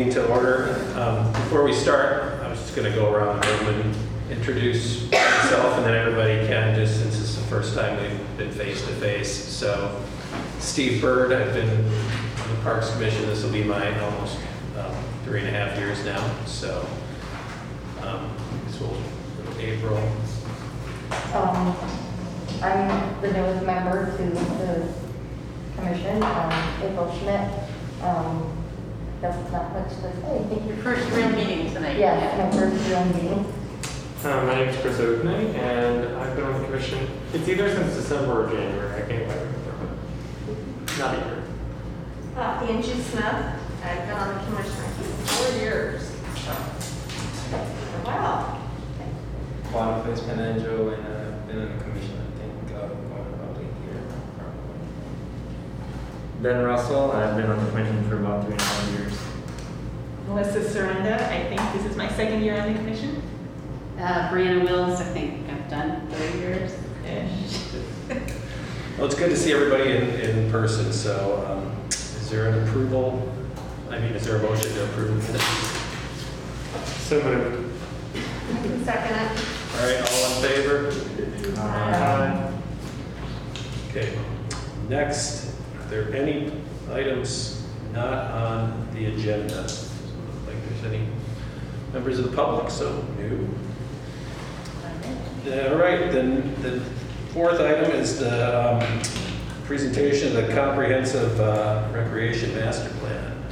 meeting to order. Um, Before we start, I was just going to go around the room and introduce myself, and then everybody can, just since it's the first time we've been face to face. So Steve Bird, I've been on the Parks Commission, this will be my almost um, three and a half years now, so. um, So April, Um, I'm the newest member to the commission, um, April Schmidt. Um, That's not much to say. Your first real meeting tonight. Yes, my first real meeting. Uh, my name is Chris Odinet, and I've been on the commission, it's either since December or January, I can't quite remember, but not a year. Uh, Angie Smith, I've been on the commission for four years. Wow. Boniface Penanjo, and uh, I've been on the commission, I think, uh, going about a year now, probably. Ben Russell, I've been on the commission for about three and a half years. Melissa Sorenda, I think this is my second year on the commission. Uh, Brianna Wills, I think I've done 30 years. well, it's good to see everybody in, in person, so um, is there an approval? I mean, is there a motion to approve the minutes? So moved. Second it. All right, all in favor? Uh, Okay, next, are there any items not on the agenda? Doesn't look Like there's any members of the public, so new. All right, then the fourth item is the um, presentation of the comprehensive uh, recreation master plan.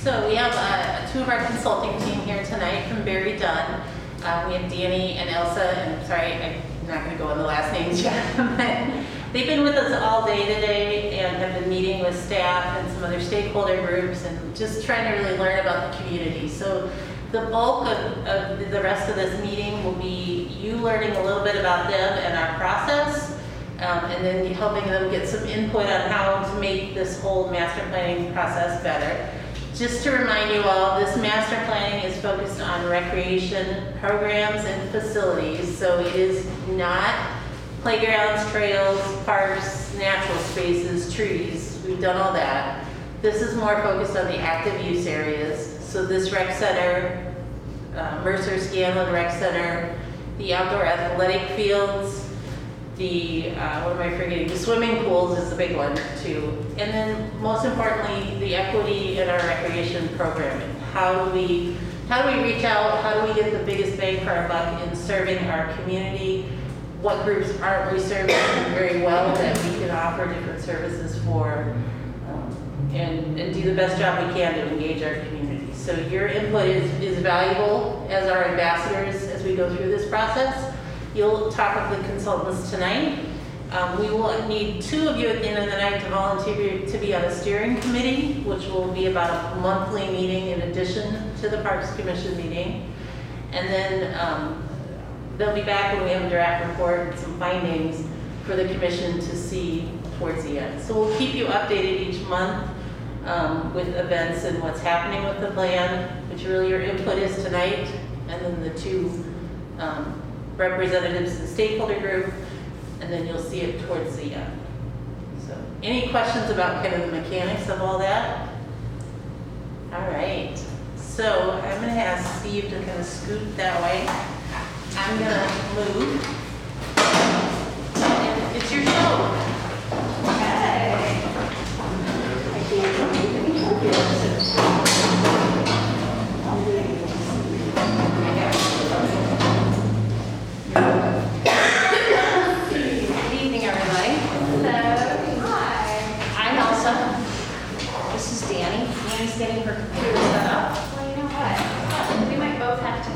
So we have uh, two of our consulting team here tonight from BerryDunn. Uh, We have Danny and Elsa, and I'm sorry, I'm not going to go on the last names yet. They've been with us all day today and have been meeting with staff and some other stakeholder groups and just trying to really learn about the community. So the bulk of, of the rest of this meeting will be you learning a little bit about them and our process, um, and then helping them get some input on how to make this whole master planning process better. Just to remind you all, this master planning is focused on recreation programs and facilities, so it is not playgrounds, trails, parks, natural spaces, trees. We've done all that. This is more focused on the active use areas. So this rec center, uh, Mercer Scanlon Rec Center, the outdoor athletic fields, the, uh, what am I forgetting, the swimming pools is the big one too. And then most importantly, the equity in our recreation programming. How do we, how do we reach out, how do we get the biggest bang for our buck in serving our community? What groups aren't we serving very well that we can offer different services for? um, And, and do the best job we can to engage our community. So your input is, is valuable as our ambassadors as we go through this process. You'll talk with the consultants tonight. Um, we will need two of you at the end of the night to volunteer to be on a steering committee, which will be about a monthly meeting in addition to the Parks Commission meeting. And then, um, they'll be back when we have a draft report and some findings for the commission to see towards the end. So we'll keep you updated each month, um, with events and what's happening with the plan, which really your input is tonight, and then the two, um, representatives of the stakeholder group, and then you'll see it towards the end. So, any questions about kind of the mechanics of all that? All right, so I'm gonna ask Steve to kind of scoot that way. I'm gonna move. And it's your show. Good evening, everybody. So hi. I'm Elsa. This is Danny. Danny's getting her computer set up. Well, you know what? We might both have to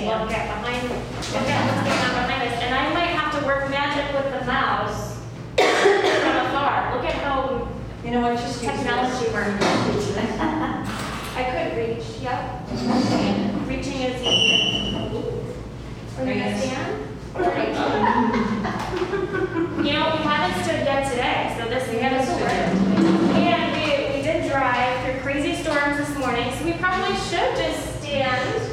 look at behind, look at what's going on behind us. And I might have to work magic with the mouse from afar. Look at how You know what, just use this. technology works. I could reach, yep. Reaching is easier. Are you gonna stand? You know, we haven't stood yet today, so this is a work. And we, we did drive through crazy storms this morning, so we probably should just stand.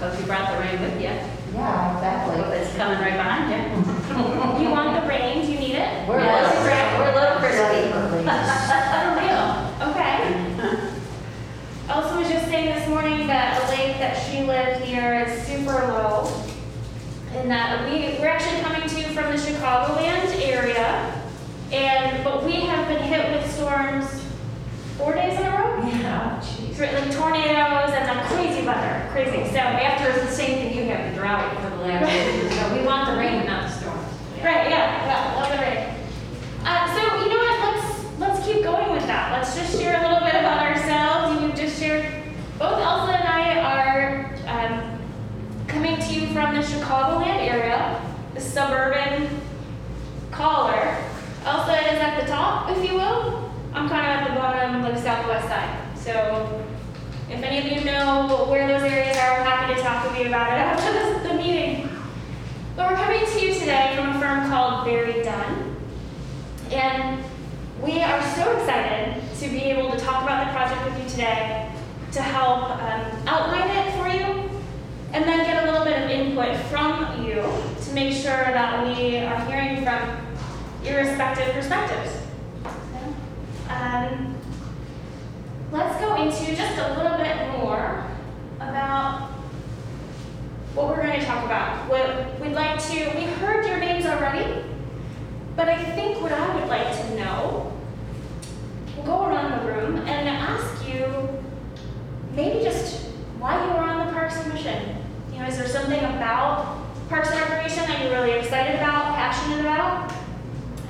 Hope if you brought the rain with you, Yeah, exactly. it's coming right behind you. You want the rain, do you need it? We're a little Yes. we're a little crispy. Oh, real, okay. Elsa was just saying this morning that the lake that she lived near is super low. And that we, we're actually coming to you from the Chicagoland area. And, but we have been hit with storms four days like tornadoes and then crazy weather, crazy. So after it's the same thing you have, the drought for the last year, so we want the rain, and not the storm. Right, yeah, well, love the rain. Uh, so, you know what, let's, let's keep going with that. Let's just share a little bit about ourselves. You've just shared, both Elsa and I are, um, coming to you from the Chicagoland area, the suburban caller. Elsa is at the top, if you will. I'm kind of at the bottom, like southwest side. So, if any of you know where those areas are, I'm happy to talk with you about it after this, the meeting. But we're coming to you today from a firm called BerryDunn. And we are so excited to be able to talk about the project with you today, to help um, outline it for you, and then get a little bit of input from you to make sure that we are hearing from your respective perspectives. Um, let's go into just a little bit more about what we're going to talk about. What we'd like to, we heard your names already, but I think what I would like to know, we'll go around the room and ask you maybe just why you were on the Parks Commission. You know, is there something about Parks and Recreation that you're really excited about, passionate about?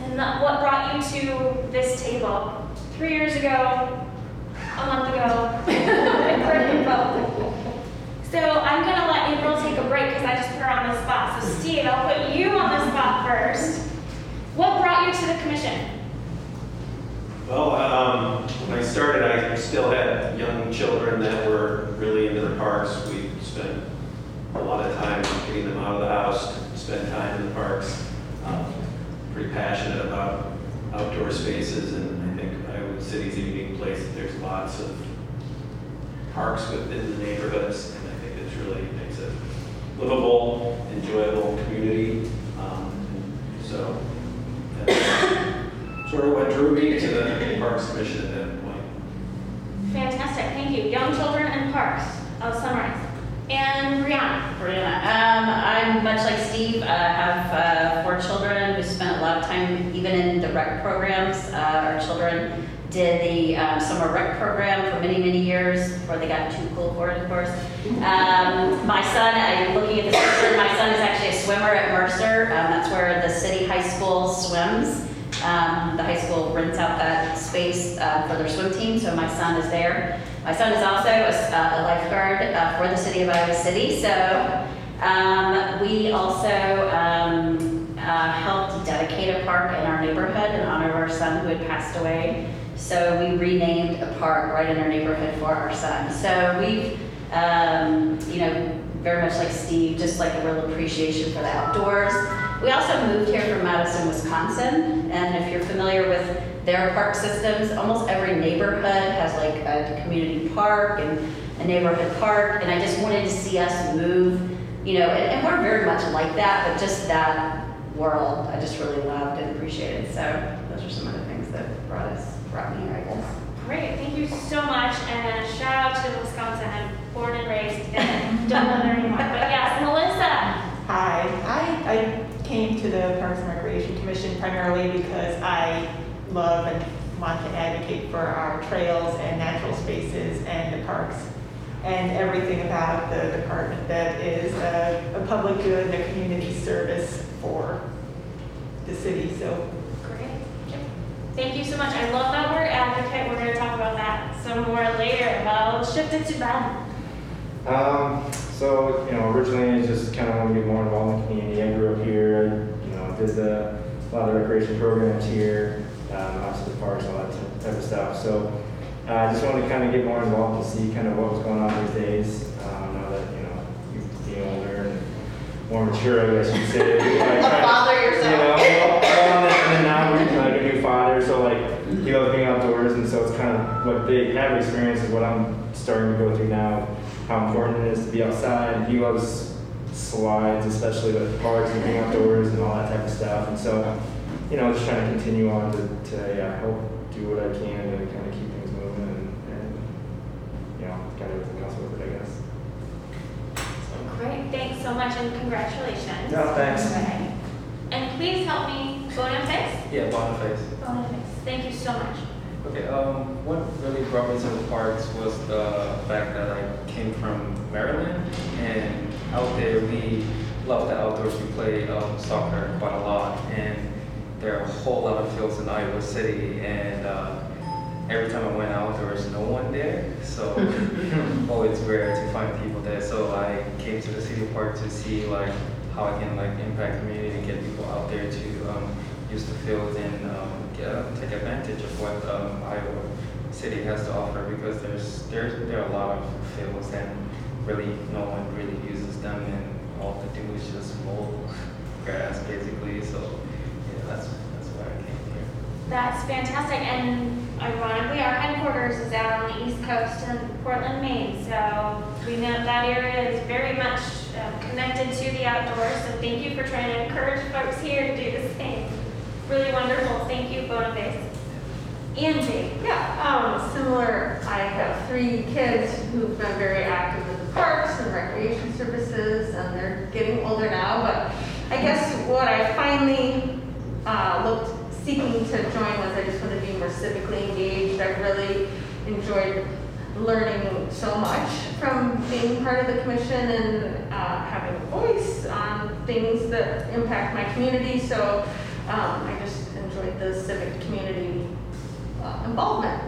And what brought you to this table? Three years ago, a month ago. So I'm gonna let April take a break because I just put her on the spot. So Steve, I'll put you on the spot first. What brought you to the commission? Well, um, when I started, I still had young children that were really into the parks. We spent a lot of time getting them out of the house, to spend time in the parks. Um, Pretty passionate about outdoor spaces, and City's a unique place. There's lots of parks within the neighborhoods, and I think it's really makes it livable, enjoyable community. Um, So that's sort of what drew me to the Parks Commission at that point. Fantastic, thank you. Young children and parks. I'll summarize. And Brianna. Brianna. Um, I'm much like Steve, uh, have uh, four children. We spent a lot of time even in the rec programs. Uh, our children did the um, summer rec program for many, many years before they got too cool for it, of course. Um, my son, I'm looking at this picture, my son is actually a swimmer at Mercer. Um, that's where the city high school swims. Um, the high school rents out that space uh, for their swim team, so my son is there. My son is also a, uh, a lifeguard uh, for the city of Iowa City, so um, we also um, uh, helped dedicate a park in our neighborhood in honor of our son who had passed away. So we renamed a park right in our neighborhood for our son. So we've, um, you know, very much like Steve, just like a real appreciation for the outdoors. We also moved here from Madison, Wisconsin, and if you're familiar with their park systems, almost every neighborhood has like a community park and a neighborhood park, and I just wanted to see us move, you know, and, and we're very much like that, but just that world, I just really loved and appreciated. So those are some of the things that brought us, brought me here, I guess. Great, thank you so much. And a shout out to Wisconsin. I'm born and raised and don't live there anymore. But yes, Melissa. Hi, I, I came to the Parks and Recreation Commission primarily because I love and want to advocate for our trails and natural spaces and the parks and everything about the department that is a, a public good and a community service for the city, so Great. Thank you so much. I love that word advocate. We're going to talk about that some more later. But I'll shift it to Ben. Um, so, you know, originally I just kind of wanted to get more involved in the community. I grew up here, you know, did the, a lot of recreation programs here, um, obviously the parks, all that type of stuff. So, uh, I just wanted to kind of get more involved and see kind of what was going on these days. Um, now that, you know, you being older and more mature, I guess you'd say. Like, trying- father you know, well, well, and then now we're like a so like he loves being outdoors, and so it's kind of what they have experienced is what I'm starting to go through now. How important it is to be outside. He loves slides, especially with parks and being outdoors and all that type of stuff. And so, you know, just trying to continue on to, to yeah, help do what I can to kind of keep things moving and, and you know, kind of everything else with it, I guess. Great. thanks so much and congratulations. No, thanks. Okay. And please help me, Boniface? Yeah, Boniface. Boniface, thank you so much. Okay, um, what really brought me to the parks was the fact that I came from Maryland, and out there we love the outdoors. We play um, soccer quite a lot, and there are a whole lot of fields in Iowa City, and uh, every time I went out, there was no one there. So, oh, it's rare to find people there. So I came to the city park to see like how I can like impact the community and get people out there to um, use the field and um, get, take advantage of what um, Iowa City has to offer because there's there's there are a lot of fields and really no one really uses them and all they do is just mow grass basically. So yeah, that's that's why I came here. That's fantastic, and ironically, our headquarters is out on the East Coast in Portland, Maine, so we know that area is very much um, connected to the outdoors, so thank you for trying to encourage folks here to do the same. Really wonderful, thank you, Boniface. Angie? Yeah, um, similar, I have three kids who've been very active in the parks and recreation services, and they're getting older now, but I guess what I finally, uh, looked, seeking to join was I just want to be more civically engaged. I've really enjoyed learning so much from being part of the commission and, uh, having a voice on things that impact my community, so, um, I just enjoyed the civic community uh, involvement.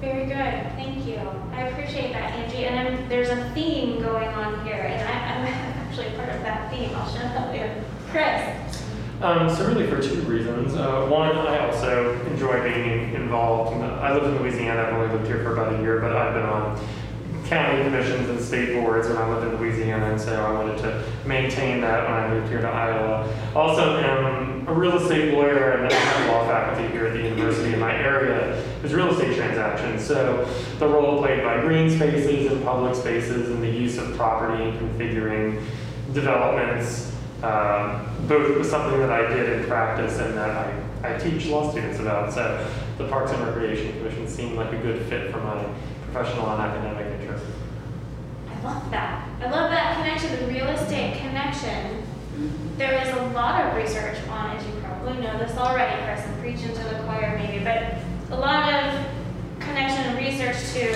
Very good, thank you. I appreciate that, Angie, and then there's a theme going on here, and I, I'm actually part of that theme, I'll show you. Chris? Um, so really for two reasons. Uh, one, I also enjoy being involved. I live in Louisiana. I've only lived here for about a year, but I've been on county commissions and state boards when I lived in Louisiana, and so I wanted to maintain that when I moved here to Iowa. Also, I'm a real estate lawyer and I'm a law faculty here at the university in my area is real estate transactions. So the role played by green spaces and public spaces and the use of property and configuring developments um, both was something that I did in practice and that I, I teach law students about. So the Parks and Recreation Commission seemed like a good fit for my professional and academic interests. I love that. I love that connection, the real estate connection. There is a lot of research on, as you probably know this already, Chris, I'm preaching to the choir maybe, but a lot of connection and research to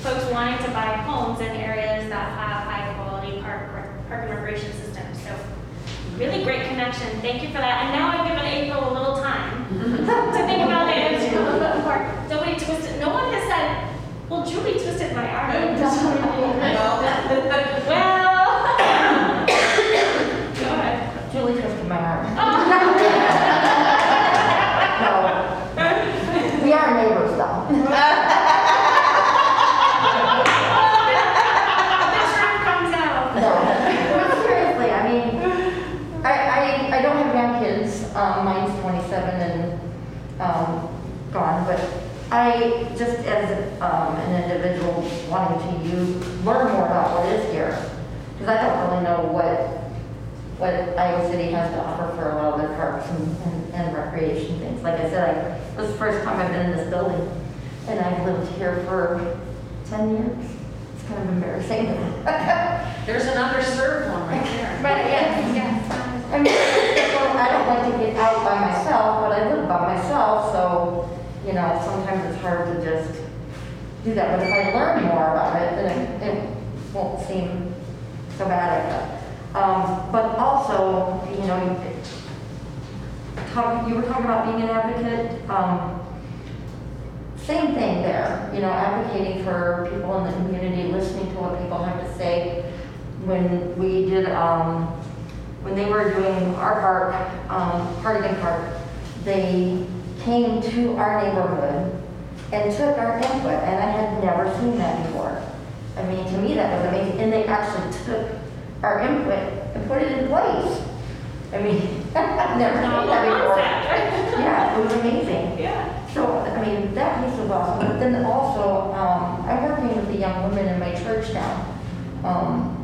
folks wanting to buy homes in areas that have high quality park, park and recreation systems. Really great connection. Thank you for that. And now I've given April a little time to think about it and to. Nobody twisted, no one has said, well, Julie twisted my arm. Well. Go ahead. Julie twisted my arm. Oh. No. We are neighbors though. The truth comes out. No. But seriously, I mean, I, I, I don't have young kids. Um, mine's 27 and, um, gone, but I, just as, um, an individual wanting to learn more about what is here. Because I don't really know what, what Iowa City has to offer for a lot of their parks and, and- and recreation things. Like I said, I, this is the first time I've been in this building, and I've lived here for 10 years. It's kind of embarrassing. There's an underserved one right there. But yes, yes. I mean, I don't like to get out by myself, but I live by myself, so, you know, sometimes it's hard to just do that. But if I learn more about it, then it, it won't seem so bad, I guess. Um, but also, you know, you talk, you were talking about being an advocate, um, same thing there, you know, advocating for people in the community, listening to what people have to say. When we did, um, when they were doing our park, um, Hardigan Park, they came to our neighborhood and took our input, and I had never seen that before. I mean, to me, that was amazing, and they actually took our input and put it in place. I mean, I've never seen that before. Yeah, it was amazing. Yeah. So, I mean, that piece was awesome, but then also, um, I'm working with the young women in my church now. Um,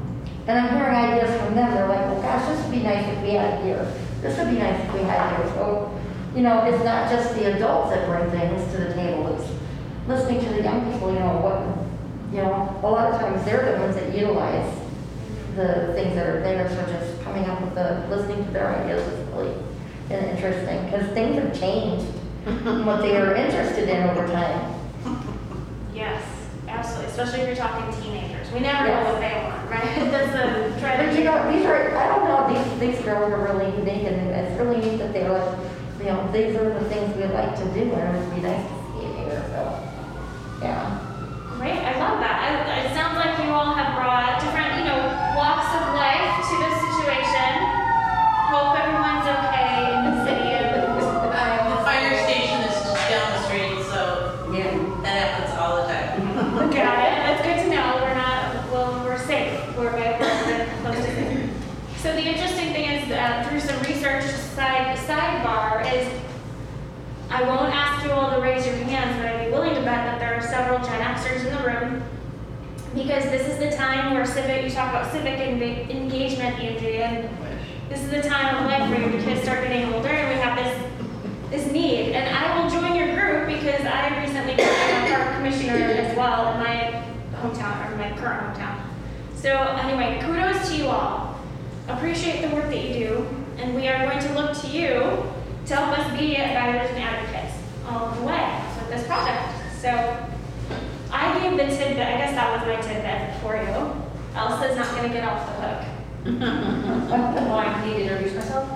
and I'm hearing ideas from them, they're like, well, gosh, this would be nice if we had it here. This would be nice if we had it here. So, you know, it's not just the adults that bring things to the table, it's listening to the young people, you know, what, you know, a lot of times they're the ones that utilize the things that are there, so just coming up with the, listening to their ideas is really been interesting, because things have changed, from what they are interested in over time. Yes, absolutely, especially if you're talking teenagers. We never know what they want, right? That's the try But you know, these are, I don't know, these, these girls are really unique, and it's really neat that they're like, you know, these are the things we like to do, and it would be nice to see it here, so, yeah. Great, I love that. I, it sounds like you all have brought different, you know, walks of life to this situation. Hope everyone's okay in the city of. Um, the fire station is just down the street, so Yeah. that happens all the time. Got it. That's good to know. We're not, well, we're safe. We're very close to, close to safe. So the interesting thing is, uh, through some research side, sidebar is, I won't ask you all to raise your hands, but I'd be willing to bet that there are several Gen Xers in the room. Because this is the time where civic, you talk about civic enga- engagement, Andrea. and this is the time of life where your kids start getting older and we have this this need. And I will join your group because I recently became a park commissioner as well in my hometown, or my current hometown. So anyway, kudos to you all. Appreciate the work that you do, and we are going to look to you to help us be advisors and advocates all the way with this project. So I gave the tidbit, I guess that was my tidbit for you. Elsa's not gonna get off the hook. Oh, I need to introduce myself.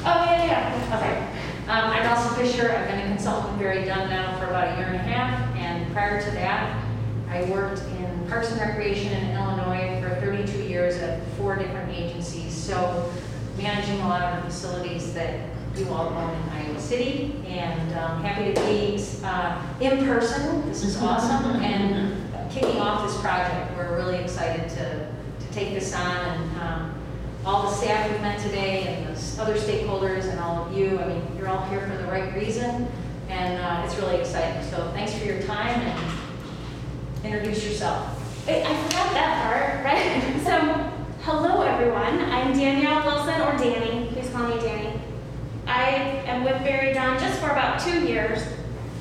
Oh, yeah, yeah, Okay. Um, I'm Elsa Fisher. I've been a consultant with BerryDunn now for about a year and a half, and prior to that, I worked in Parks and Recreation in Illinois for 32 years at four different agencies, so managing a lot of the facilities that you all own in Iowa City, and um, happy to be uh, in person. This is awesome, and kicking off this project. We're really excited to, to take this on, and um, all the staff we met today and the other stakeholders and all of you, I mean, you're all here for the right reason, and uh, it's really exciting. So thanks for your time and introduce yourself. I I forgot that part, right? So, hello everyone. I'm Danielle Wilson, or Danny. Please call me Danny. I am with BerryDunn just for about two years.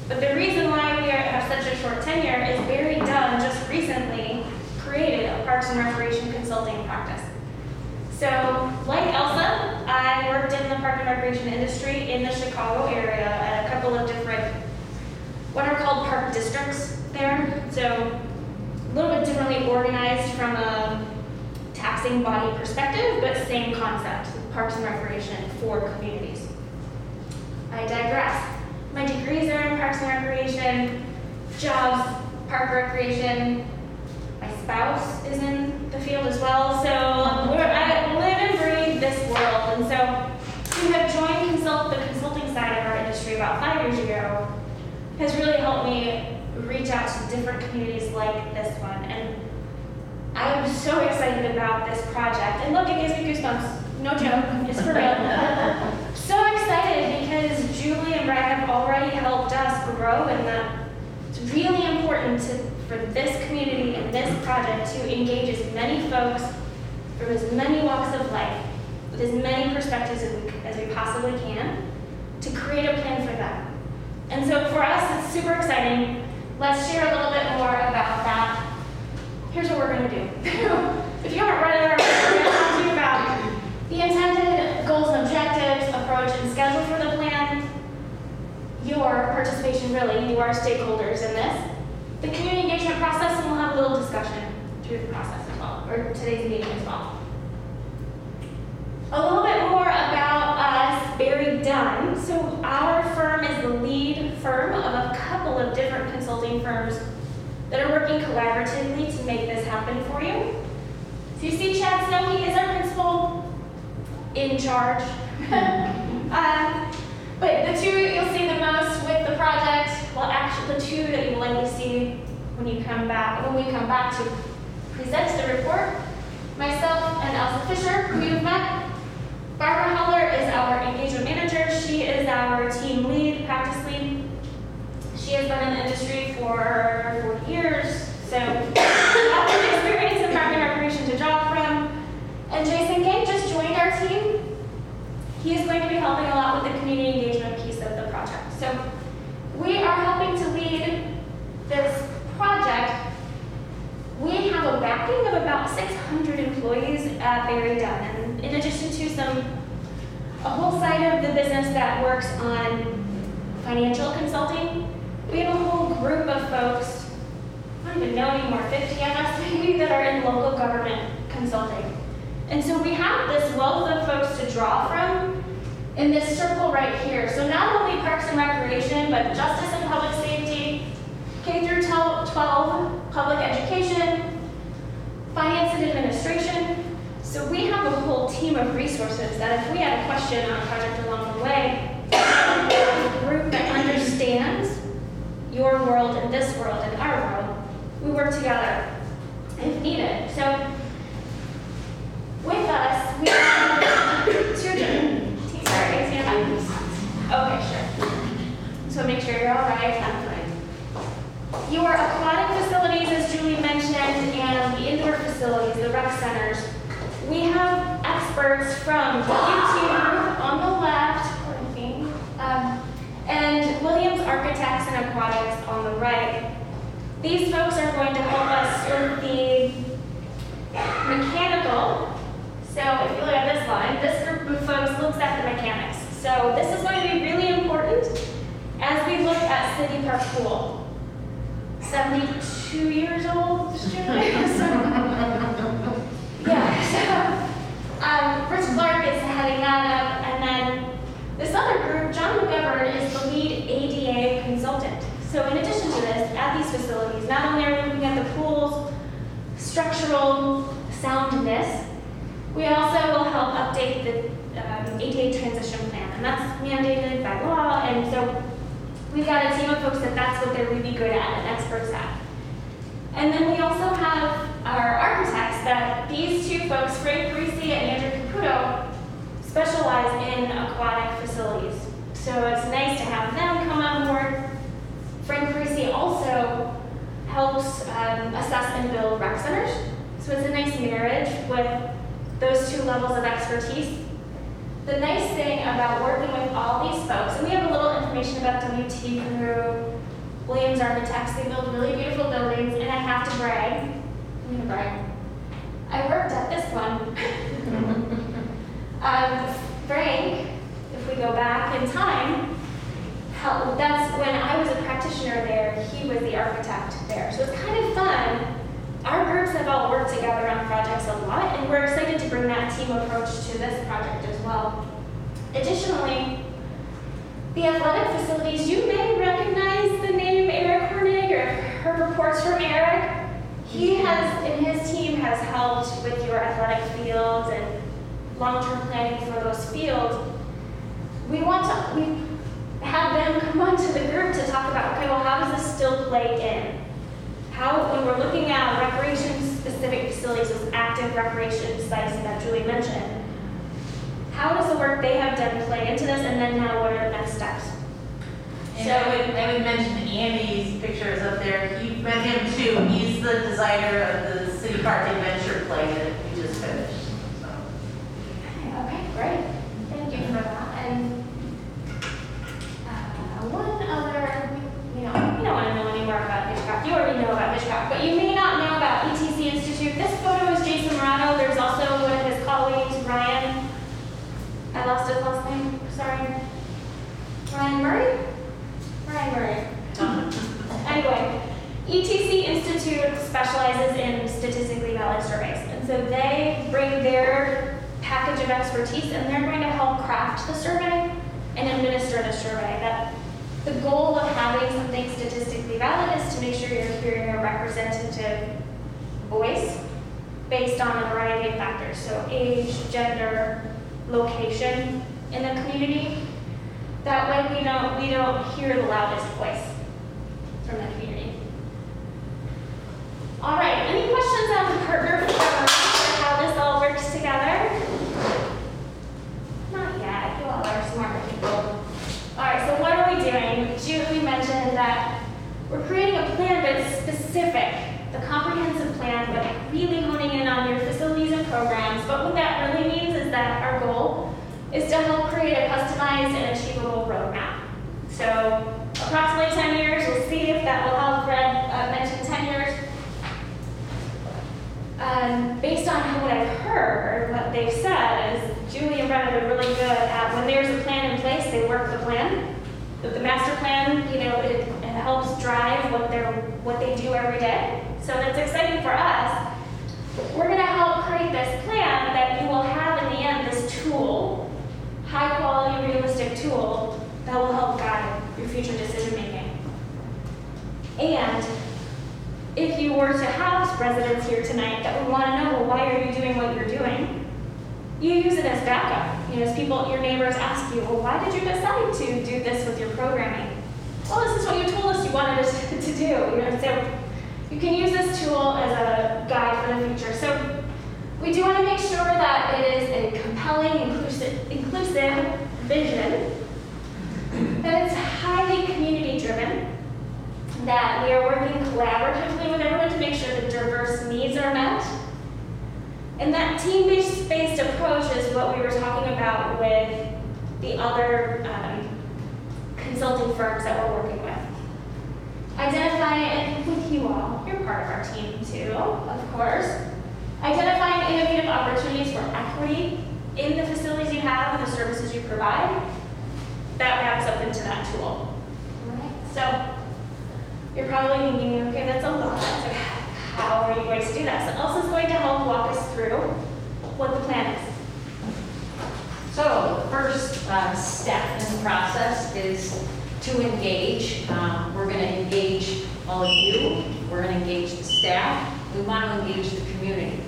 But the reason why we are, have such a short tenure is BerryDunn just recently created a Parks and Recreation consulting practice. So, like Elsa, I worked in the park and recreation industry in the Chicago area at a couple of different, what are called park districts there. So, a little bit differently organized from a taxing body perspective, but same concept, parks and recreation for communities. I digress. My degrees are in parks and recreation, jobs, park recreation. My spouse is in the field as well, so I live and breathe this world. And so to have joined consult, the consulting side of our industry about five years ago has really helped me reach out to different communities like this one. And I am so excited about this project. And look, it gives me goosebumps. No joke, it's for real. excited because Julie and Brad have already helped us grow in that it's really important to, for this community and this project to engage as many folks from as many walks of life with as many perspectives as we, as we possibly can to create a plan for them. And so for us, it's super exciting. Let's share a little bit more about that. Here's what we're going to do. if you haven't read it we're going to talk to you about the intended goals and objectives, approach, and schedule for the plan, your participation really, you are stakeholders in this, the community engagement process, and we'll have a little discussion through the process as well, or today's meeting as well. A little bit more about us, BerryDunn. So our firm is the lead firm of a couple of different consulting firms that are working collaboratively to make this happen for you. So you see Chad Snow, he is our principal in charge. um, but the two you'll see the most with the project, well actually the two that you will likely see when you come back, when we come back to present the report, myself and Elsa Fisher, who you've met. Barbara Heller is our engagement manager. She is our team lead, practice lead. She has been in the industry for 40 years, so lots of experience in park and recreation to draw from. And Jason Gang just joined our team. He is going to be helping a lot with the community engagement piece of the project. So we are helping to lead this project. We have a backing of about 600 employees at BerryDunn. And in addition to some, a whole side of the business that works on financial consulting, we have a whole group of folks, I don't even know anymore, 50 of us maybe, that are in local government consulting. And so we have this wealth of folks to draw from in this circle right here. So not only Parks and Recreation, but Justice and Public Safety, K through 12, Public Education, Finance and Administration. So we have a whole team of resources that if we had a question on a project along the way, a group that understands your world and this world and our world, we work together if needed. So with us, we have, it's your Okay, sure. So make sure you're all right. I'm fine. Your aquatic facilities, as Julie mentioned, and the indoor facilities, the rec centers. We have experts from group on the left, um, and Williams Architects and Aquatics on the right. These folks are going to help us with the mechanical. So if you look at this line, this group of folks looks at the mechanics. So this is going to be really important as we look at City Park Pool. 72 years old. So, yeah, so um, Rich Clark is heading that up, and then this other group, John McGovern, is the lead ADA consultant. So in addition to this, at these facilities, not only are we looking at the pool's structural soundness, we also will help update the um, ADA transition plan, that's mandated by law, and so we've got a team of folks that that's what they're really good at and experts at. And then we also have our architects that these two folks, Frank Parisi and Andrew Caputo, specialize in aquatic facilities. So it's nice to have them come on board. Frank Parisi also helps um, assess and build rec centers. So it's a nice marriage with those two levels of expertise. The nice thing about working with all these folks, and we have a little information about WT Group, Williams Architects, they build really beautiful buildings, and I have to brag, I'm gonna brag. I worked at this one. um, Frank, if we go back in time, helped, that's when I was a practitioner there, he was the architect there. So it's kind of fun. Our groups have all worked together on projects a lot, and we're excited to bring that team approach to this project as well. Additionally, the athletic facilities, you may recognize the name Eric Hornig or heard reports from Eric. He has, and his team has helped with your athletic fields and long-term planning for those fields. We want to, we have them come onto the group to talk about, okay, well, how does this still play in? How, when we're looking at recreation-specific facilities, those active recreation sites that Julie mentioned, how does the work they have done play into this, and then now what are the next steps? And I would, I would mention Andy's pictures up there. You met him too. He's the designer of the City Park Adventure play that we just finished. So. Okay, great. Thank you for that. And uh, one other, you know, you don't want to know any more about Hitchcock. You already know about Hitchcock, but you may not know about ETC Institute. This photo is Jason Morado. There's also one of his colleagues, Ryan. I lost his last name. Sorry. Ryan Murray? Ryan Murray. Anyway, ETC Institute specializes in statistically valid surveys. And so they bring their package of expertise and they're going to help craft the survey and administer the survey. That the goal of having something statistically valid is to make sure you're hearing a representative voice based on a variety of factors. So age, gender, location in the community. That way we don't, we don't hear the loudest voice from the community. All right, any questions on the partner program or how this all works together? Not yet, you all are smart people. All right, so what are we doing? Julie mentioned that we're creating a plan, but it's specific, the comprehensive plan, but really honing in on your facilities and programs. But what that really means is that our goal is to help create a customized and achievable roadmap. So approximately 10 years, we'll see if that will help. Fred uh, mentioned 10 years. heard, what they've said is Julie and Brenda are really good at when there's a plan in place, they work the plan. But the master plan, you know, it, it helps drive what they're what they do every day. So that's exciting for us. We're gonna help create this plan that you will have in the end this tool, high quality, realistic tool that will help guide your future decision making. And if you were to have residents here tonight that would want to know, well, why are you doing what you're doing? You use it as backup. You know, as people, your neighbors ask you, well, why did you decide to do this with your programming? Well, this is what you told us you wanted us to do. You know, so you can use this tool as a guide for the future. So we do to make sure that it is a compelling, inclusive, inclusive vision, that it's highly community driven, that we are working collaboratively with everyone to make sure the diverse needs are met. And that team-based based approach is what we were talking about with the other um, consulting firms that we're working with. Identify with you all, you're part of our team too, of course. Identifying innovative opportunities for equity in the facilities you have and the services you provide. That wraps up into that tool. Right, so you're probably thinking, okay, that's a lot. So how are you going to do that? So Elsa's going to help walk us through what the plan is. So the first uh, step in the process is to engage. Um, We're going to engage all of you. We're going to engage the staff. We want to engage the community.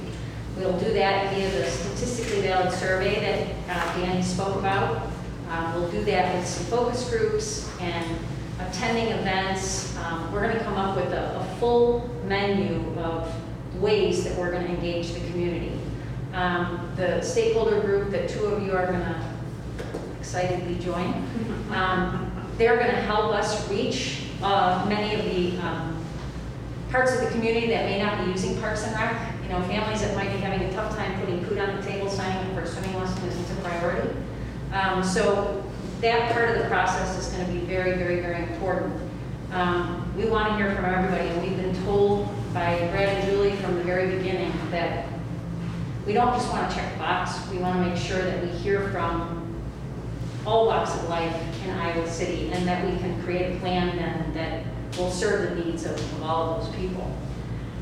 We'll do that via the statistically valid survey that uh, Danny spoke about. Uh, We'll do that with some focus groups and attending events. Um, We're going to come up with a, a full menu of ways that we're going to engage the community. Um, The stakeholder group that two of you are going to excitedly join, um, they're going to help us reach uh, many of the um, parts of the community that may not be using Parks and Rec. You know, families that might be having a tough time putting food on the table, signing up for a swimming lesson isn't a priority. Um, So that part of the process is going to be very, very, very important. Um, We want to hear from everybody, and we've been told by Brad and Julie from the very beginning that we don't just want to check the box, we want to make sure that we hear from all walks of life in Iowa City, and that we can create a plan then that will serve the needs of of all of those people.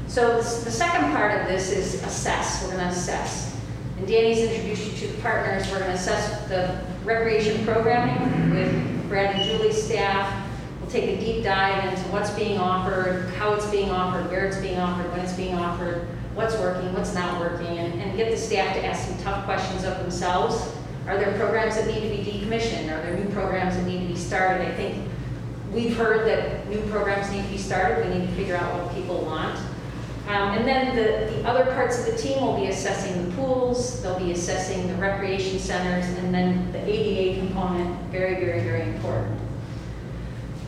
So the second part of this is assess, we're going to assess. And Danny's introduced you to the partners, we're going to assess the recreation programming with Brad and Julie's staff. We'll take a deep dive into what's being offered, how it's being offered, where it's being offered, when it's being offered, what's working, what's not working, and, and get the staff to ask some tough questions of themselves. Are there programs that need to be decommissioned? Are there new programs that need to be started? I think we've heard that new programs need to be started. We need to figure out what people want. Um, and then the, the other parts of the team will be assessing the pools, they'll be assessing the recreation centers, and then the ADA component, very, very, very important.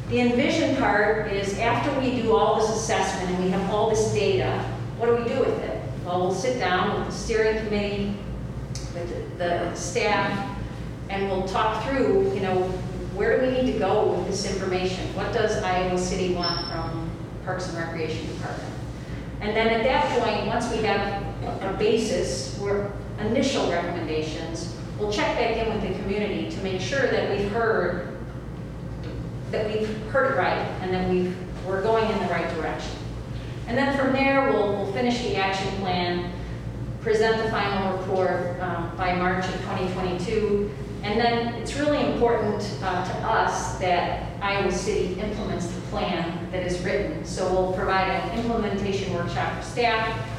The envision part is after we do all this assessment and we have all this data, what do we do with it? Well, we'll sit down with the steering committee, with the staff, and we'll talk through, you know, where do we need to go with this information? What does Iowa City want from Parks and Recreation Department? And then at that point, once we have a basis, or initial recommendations, we'll check back in with the community to make sure that we've heard, that we've heard it right, and that we've, we're going in the right direction. And then from there, we'll, we'll finish the action plan, present the final report um, by March of 2022. And then it's really important uh, to us that Iowa City implements the plan that is written. So we'll provide an implementation workshop for staff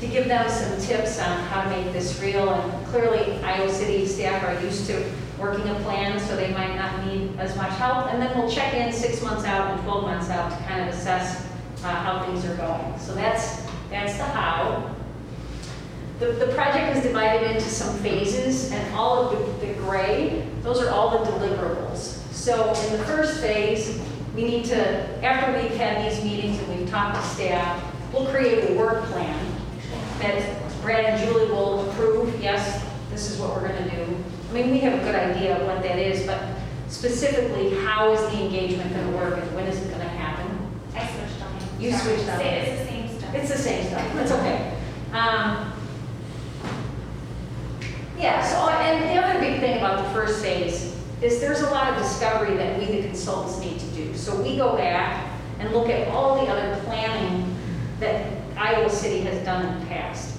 to give them some tips on how to make this real. And clearly, Iowa City staff are used to working a plan, so they might not need as much help. And then we'll check in six months out and 12 months out to kind of assess uh, how things are going. So that's, that's the how. The, the project is divided into some phases, and all of the, the gray, those are all the deliverables. So in the first phase, we need to, after we've had these meetings and we've talked to staff, we'll create a work plan that Brad and Julie will approve, yes, this is what we're gonna do. I mean, we have a good idea of what that is, but specifically, how is the engagement gonna work and when is it gonna happen? I switched on you. Sorry. switched on. It's the same stuff. It's the same stuff, it's okay. Um, Yeah, so, and the other big thing about the first phase is there's a lot of discovery that we, the consultants, need to do. So we go back and look at all the other planning that Iowa City has done in the past.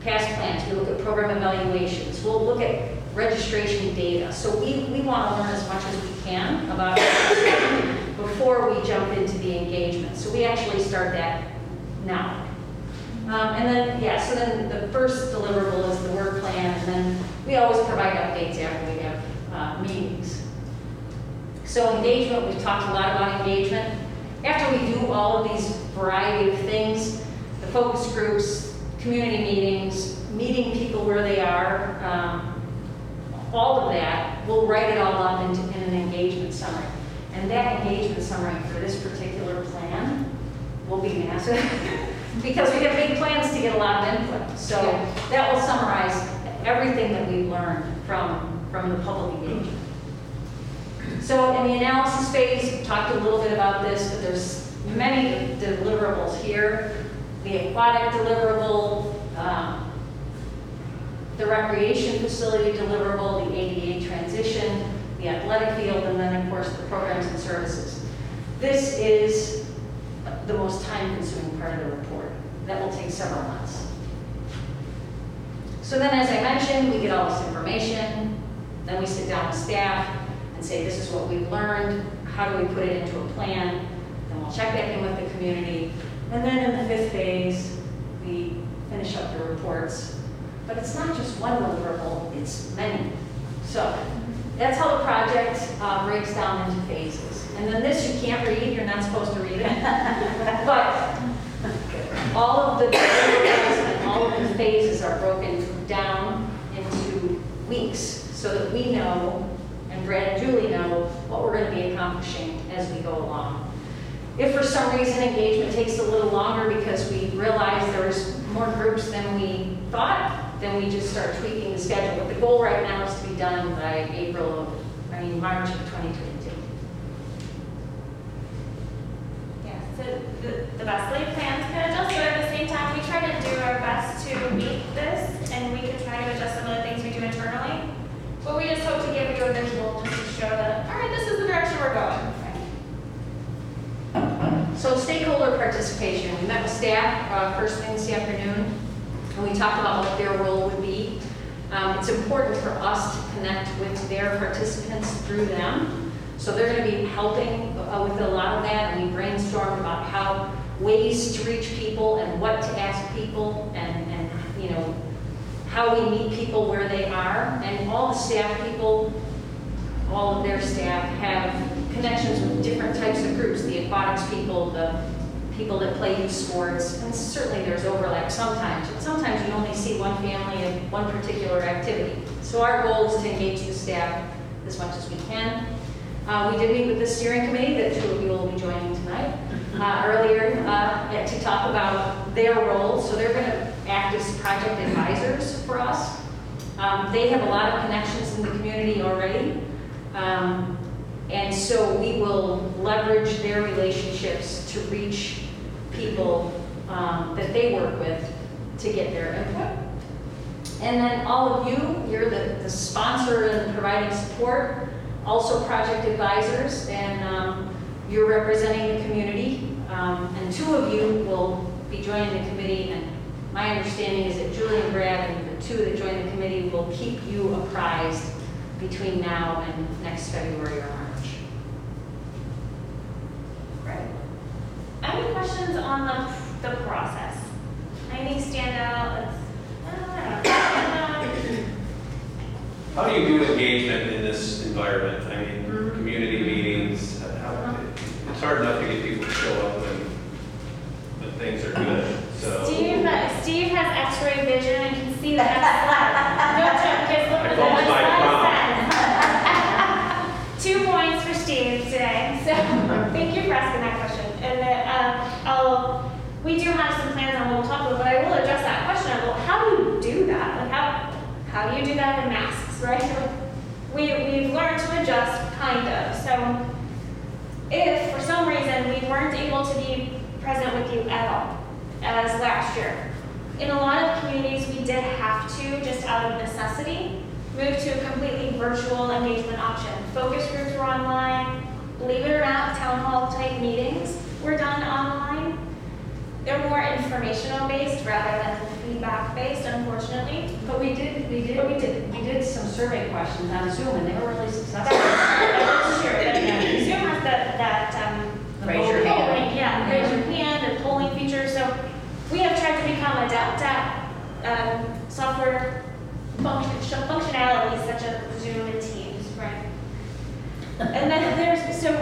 Past plans, we look at program evaluations, we'll look at registration data. So we, we want to learn as much as we can about it before we jump into the engagement. So we actually start that now. Um, and then, yeah, so then the first deliverable is the work plan, and then we always provide updates after we have uh, meetings. So engagement, we've talked a lot about engagement. After we do all of these variety of things, the focus groups, community meetings, meeting people where they are, um, all of that, we'll write it all up into, in an engagement summary. And that engagement summary for this particular plan will be massive, because we have big plans to get a lot of input. So that will summarize everything that we've learned from, from the public engagement. So in the analysis phase, we talked a little bit about this, but there's many deliverables here. The aquatic deliverable, um, the recreation facility deliverable, the ADA transition, the athletic field, and then, of course, the programs and services. This is the most time-consuming part of the report. That will take several months. So then, as I mentioned, we get all this information, then we sit down with staff and say, this is what we've learned, how do we put it into a plan? Then we'll check back in with the community, and then in the fifth phase, we finish up the reports. But it's not just one deliverable, it's many. So that's how the project uh, breaks down into phases. And then this you can't read, you're not supposed to read it. But all of the deliverables and all of the phases are broken down into weeks so that we know, and Brad and Julie know, what we're going to be accomplishing as we go along. If for some reason engagement takes a little longer because we realize there's more groups than we thought, then we just start tweaking the schedule. But the goal right now is to be done by April I mean, March of 2022. The, the best laid plans can adjust, but at the same time, we try to do our best to meet this, and we can try to adjust some of the things we do internally. But we just hope to give you a visual just to show that, all right, this is the direction we're going. So stakeholder participation, we met with staff uh, first thing this afternoon, and we talked about what their role would be. Um, It's important for us to connect with their participants through them. So they're going to be helping uh, with a lot of that, we brainstormed about how, ways to reach people and what to ask people, and, and, you know, how we meet people where they are. And all the staff people all of their staff have connections with different types of groups, the aquatics people, the people that play youth sports, and certainly there's overlap sometimes, but sometimes you only see one family in one particular activity. So our goal is to engage the staff as much as we can. Uh, we did meet with the steering committee that two of you will be joining tonight, uh, earlier, uh, to talk about their role. So they're gonna act as project advisors for us. Um, they have a lot of connections in the community already. Um, and so we will leverage their relationships to reach people um, that they work with to get their input. And then all of you, you're the, the sponsor and providing support, also project advisors, and um, you're representing the community. Um, and two of you will be joining the committee, and my understanding is that Julie and Brad and the two that join the committee will keep you apprised between now and next February or March. Right. Any questions on the, the process? Anything stand out? It's, I don't know. How do you do engagement in this environment? I mean, community meetings, how, it's hard enough to get people to show up when, when things are good, so. Steve, uh, Steve has X-ray vision and can see the next slide. No joke, guys, look I the next my slide. Two points for Steve today, so thank you for asking that question. And then, um, I'll, we do have some plans on what we'll talk about, but I will address that question well, how do you do that? Like, how, how do you do that in masks, right? We, we've learned to adjust, kind of, so if for some reason we weren't able to be present with you at all, as last year, in a lot of communities, we did have to, just out of necessity, move to a completely virtual engagement option. Focus groups were online. Believe it or not, town hall type meetings were done online. They're more informational based rather than feedback based, unfortunately. But we did, we did, But we did. we did some survey questions on Zoom and they were really successful. That's true. That- Zoom has that, that, um, Raise your hand. polling- Yeah, raise your hand and polling feature, so we have tried to become adept at, um, software function, functionalities such as Zoom and Teams, right? And then there's, so,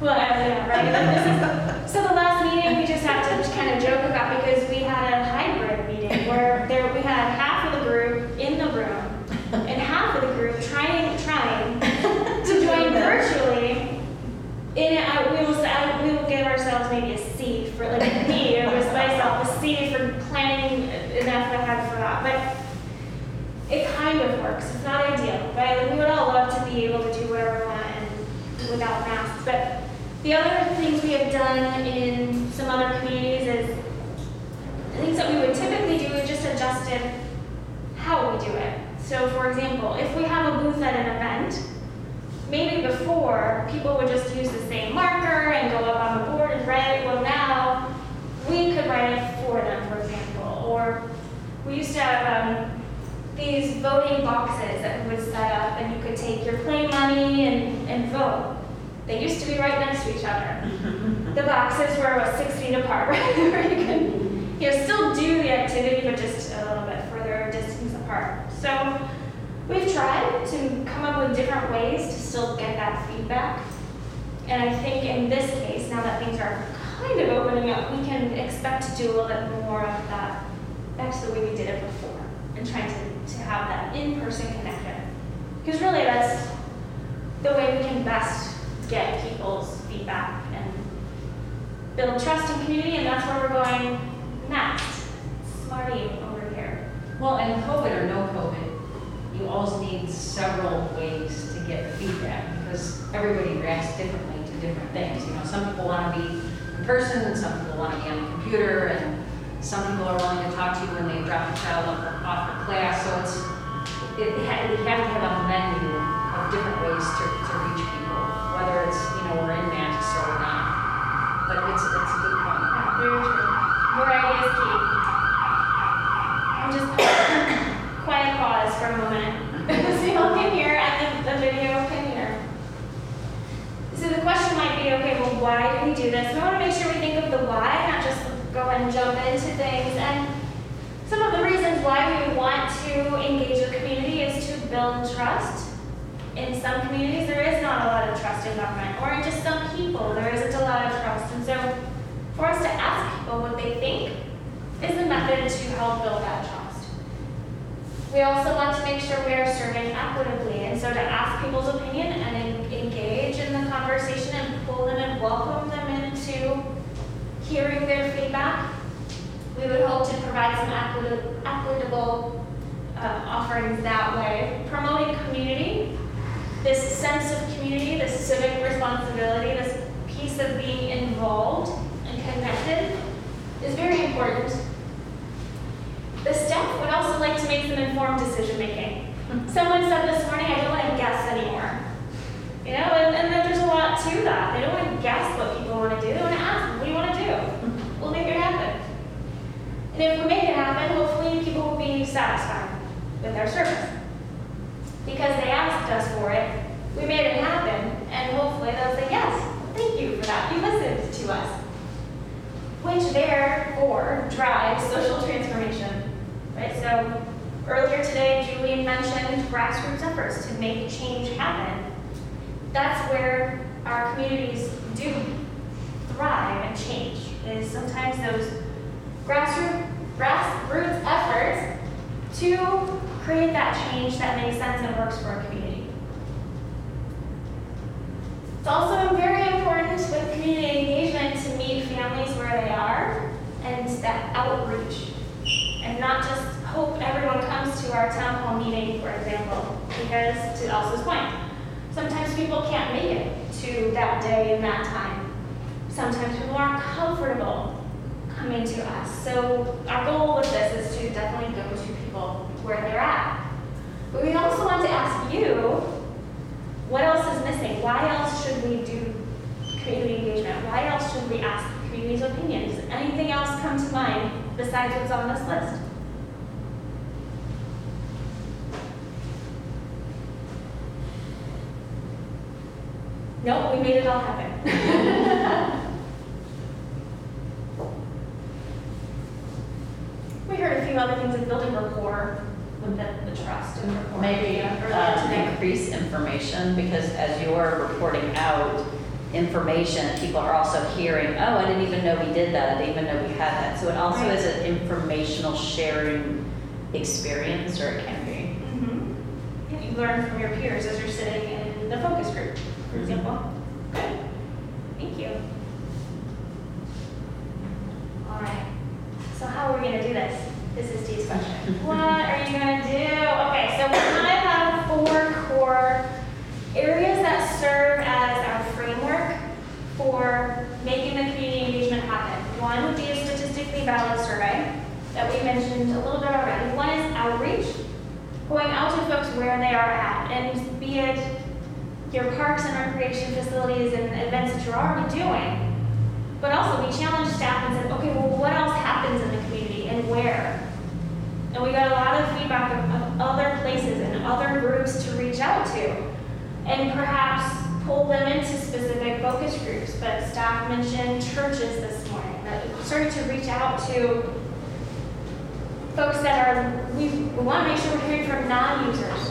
well, yeah, right, this is, so the last meeting, we just have to kind of joke about because we had a hybrid meeting where there, we had half of the group in the room and half of the group trying, trying to join virtually. I, we will, I, we will give ourselves maybe a C for, like, me, it was myself, a C for planning enough I for that, but it kind of works, it's not ideal, right? Like, we would all love to be able to do whatever we want and without masks, but the other things we have done in some other communities is, things that we would typically do, we just adjusted how we do it. So for example, if we have a booth at an event, maybe before, people would just use the same marker and go up on the board and write. Well, now, we could write it for them, for example. Or we used to have um, these voting boxes that we would set up, and you could take your play money and, and vote. They used to be right next to each other. the boxes were about six feet apart, right? Where you could, you know, still do the activity, but just a little bit further distance apart. So we've tried to come up with different ways to still get that feedback. And I think in this case, now that things are kind of opening up, we can expect to do a little bit more of that, back to the way we did it before, and trying to, to have that in-person connection. Because really, that's the way we can best get people's feedback and build trust and community, and that's where we're going next. Smarty over here. Well, and COVID or no COVID, you always need several ways to get feedback because everybody reacts differently to different things. You know, some people want to be in person, and some people want to be on the computer, and some people are willing to talk to you when they drop a child off for class. So it's, it, you have to have a menu of different ways to, to reach people, it's, you know, we're in masks or we're not. But it's, it's a good point. Yeah, very true. Variety is key. I'm just quiet pause for a moment. so y'all can hear and the, the video can hear. So the question might be, okay, well, why do we do this? I want to make sure we think of the why, not just go ahead and jump into things. And some of the reasons why we want to engage the community is to build trust. In some communities, there is not a lot of trust in government, or in just some people, there isn't a lot of trust. And so, for us to ask people what they think is a method to help build that trust. We also want to make sure we are serving equitably, and so to ask people's opinion and en- engage in the conversation and pull them and welcome them into hearing their feedback. We would hope to provide some equitable, equitable uh, offerings that way, promoting community, this sense of community, this civic responsibility, this piece of being involved and connected is very important. The staff would also like to make some informed decision making. Hmm. Someone said this morning, I don't want to guess anymore. You know, and, and then there's a lot to that. They don't want to guess what people want to do. They want to ask, what do you want to do? Hmm. We'll make it happen. And if we make it happen, hopefully people will be satisfied with our service. Because they asked us for it, we made it happen, and hopefully they'll say, yes, thank you for that. You listened to us which therefore drives social transformation. Right? So earlier today, Julian mentioned grassroots efforts to make change happen. That's where our communities do thrive and change. Is sometimes those grassroots grassroots efforts to create that change that makes sense and works for a community. It's also very important with community engagement to meet families where they are and that outreach. And not just hope everyone comes to our town hall meeting, for example, because to Elsa's point, sometimes people can't make it to that day and that time. Sometimes people aren't comfortable coming to us. So our goal with this is to definitely go to where they're at. But we also want to ask you, what else is missing? Why else should we do community engagement? Why else should we ask the community's opinions? Anything else come to mind besides what's on this list? Nope, we made it all happen. We heard a few other things like building rapport with the, the trust and rapport. Maybe Yeah, earlier um, today. increase information, because as you're reporting out information, people are also hearing, oh, I didn't even know we did that, I didn't even know we had that. So it also Right. is an informational sharing experience, or it can be. Mhm. Yeah, You learn from your peers as you're sitting in the focus group, for example. Good. Thank you. All right. So how are we gonna do this? This is Steve's question. What are you gonna do? Okay, so we kind of have four core areas that serve as our framework for making the community engagement happen. One would be a statistically valid survey that we mentioned a little bit already. One is outreach, going out to folks where they are at, and be it your parks and recreation facilities and events that you're already doing. But also, we challenged staff and said, okay, well, what else happens in the community and where? And we got a lot of feedback of, of other places and other groups to reach out to, and perhaps pull them into specific focus groups. But staff mentioned churches this morning that started to reach out to folks that are, we, want to make sure we're hearing from non-users. There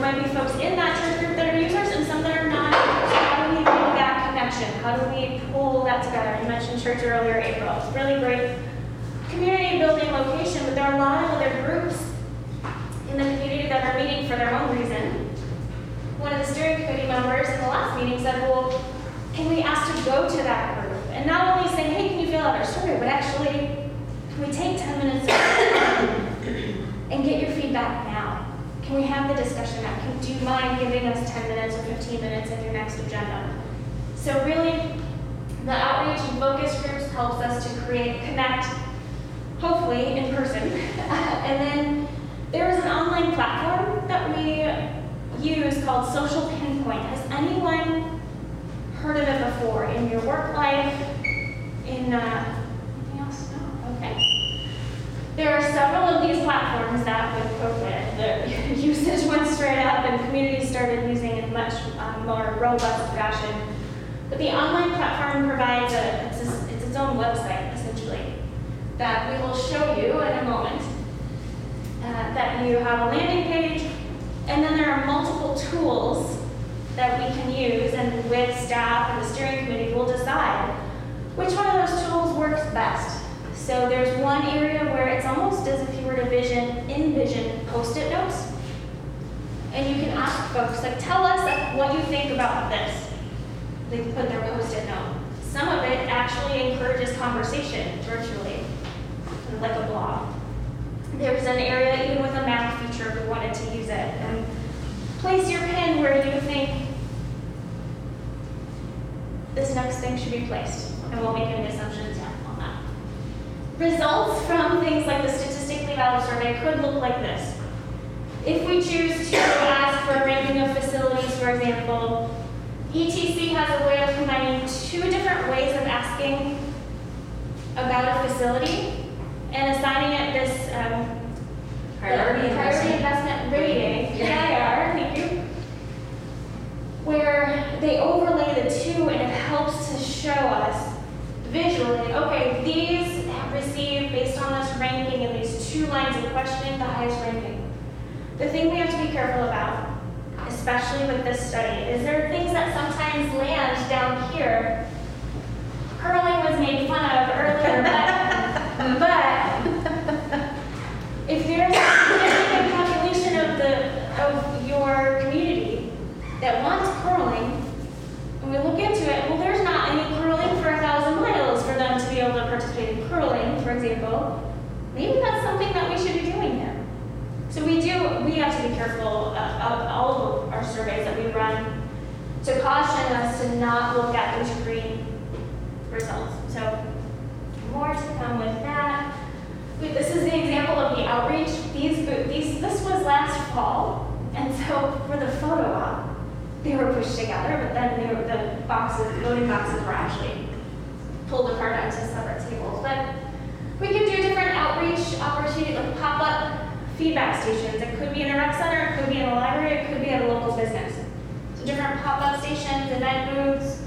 might be folks in that church group that are users and some that are not users. How do we make that connection? How do we pull that together? You mentioned church earlier, April. It's a really great community building location, but there are a lot of other groups in the community that are meeting for their own reason. One of the steering committee members in the last meeting said, well, can we ask to go to that group? And not only say, hey, can you fill out our survey, but actually, can we take 10 minutes and get your feedback? Can we have the discussion now? Can, do you mind giving us 10 minutes or 15 minutes in your next agenda? So really, the outreach and focus groups helps us to create, connect, hopefully in person. and then there is an online platform that we use called Social Pinpoint. Has anyone heard of it before in your work life? In uh, anything else? No. Okay. There are several of these platforms that with COVID, the usage went straight up and communities started using in much um, more robust fashion. But the online platform provides a, it's, a, it's its own website essentially that we will show you in a moment. Uh, that you have a landing page, and then there are multiple tools that we can use, and with staff and the steering committee, we'll decide which one of those tools works best. So there's one area where it's almost as if you were to vision, envision post-it notes. And you can ask folks, like, tell us like, what you think about this. They put their post-it note. Some of it actually encourages conversation virtually, like a blog. There's an area, even with a map feature, if we wanted to use it. And place your pin where you think this next thing should be placed. And we'll make any assumptions. Results from things like the statistically valid survey could look like this. If we choose to ask for a ranking of facilities, for example, ETC has a way of combining two different ways of asking about a facility and assigning it this um, Priority priority investment. rating, PIR, thank you, where they overlay the two and it helps to show us visually, okay, these have received, based on this ranking and these two lines of questioning, the highest ranking. The thing we have to be careful about, especially with this study, is there are things that sometimes land down here. Curling was made fun of earlier, but, but if there's a significant population of the, of your community that wants curling, and we look into it, well, there's not any for example, maybe that's something that we should be doing here. So we do, we have to be careful of all of our surveys that we run to caution us to not look at those green results. So more to come with that. This is the example of the outreach. These, these, this was last fall, and so for the photo op, they were pushed together, but then were, the boxes, voting boxes were actually pulled apart onto separate tables. But we can do different outreach opportunities, like pop-up feedback stations. It could be in a rec center, it could be in a library, it could be at a local business. So different pop-up stations, event booths,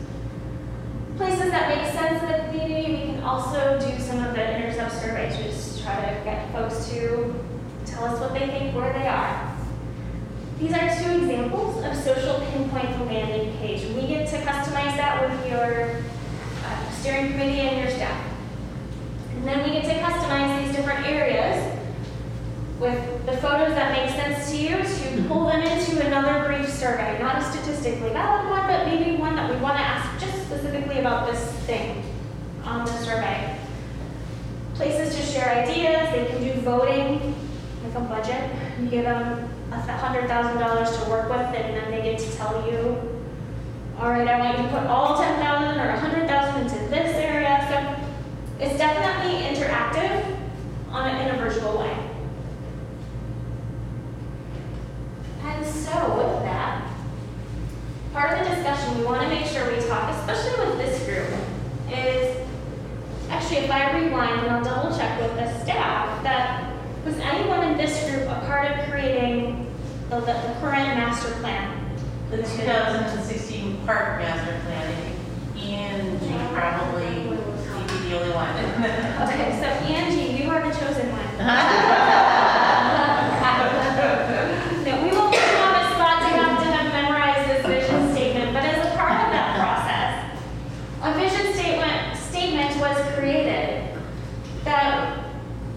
places that make sense in the community. We can also do some of the intercept surveys, just try to get folks to tell us what they think, where they are. These are two examples of social pinpoint landing page. We get to customize that with your uh, steering committee and your staff. And then we get to customize these different areas with the photos that make sense to you to pull them into another brief survey, not a statistically valid one, but maybe one that we want to ask just specifically about this thing on the survey. Places to share ideas, they can do voting, like a budget. You give them a hundred thousand dollars to work with, and then they get to tell you, all right, I want you to put all ten thousand or a hundred thousand into this area. So it's definitely interactive on a, in a virtual way. And so with that, part of the discussion we want to make sure we talk, especially with this group, is actually if I rewind and I'll double check with the staff that was anyone in this group a part of creating the, the, current master plan? The 2016 park master plan, think probably, the only one. Okay, so Angie, you are the chosen one. No, we won't put you on the spot to have to have memorized this vision statement, but as a part of that process, a vision statement, statement was created that,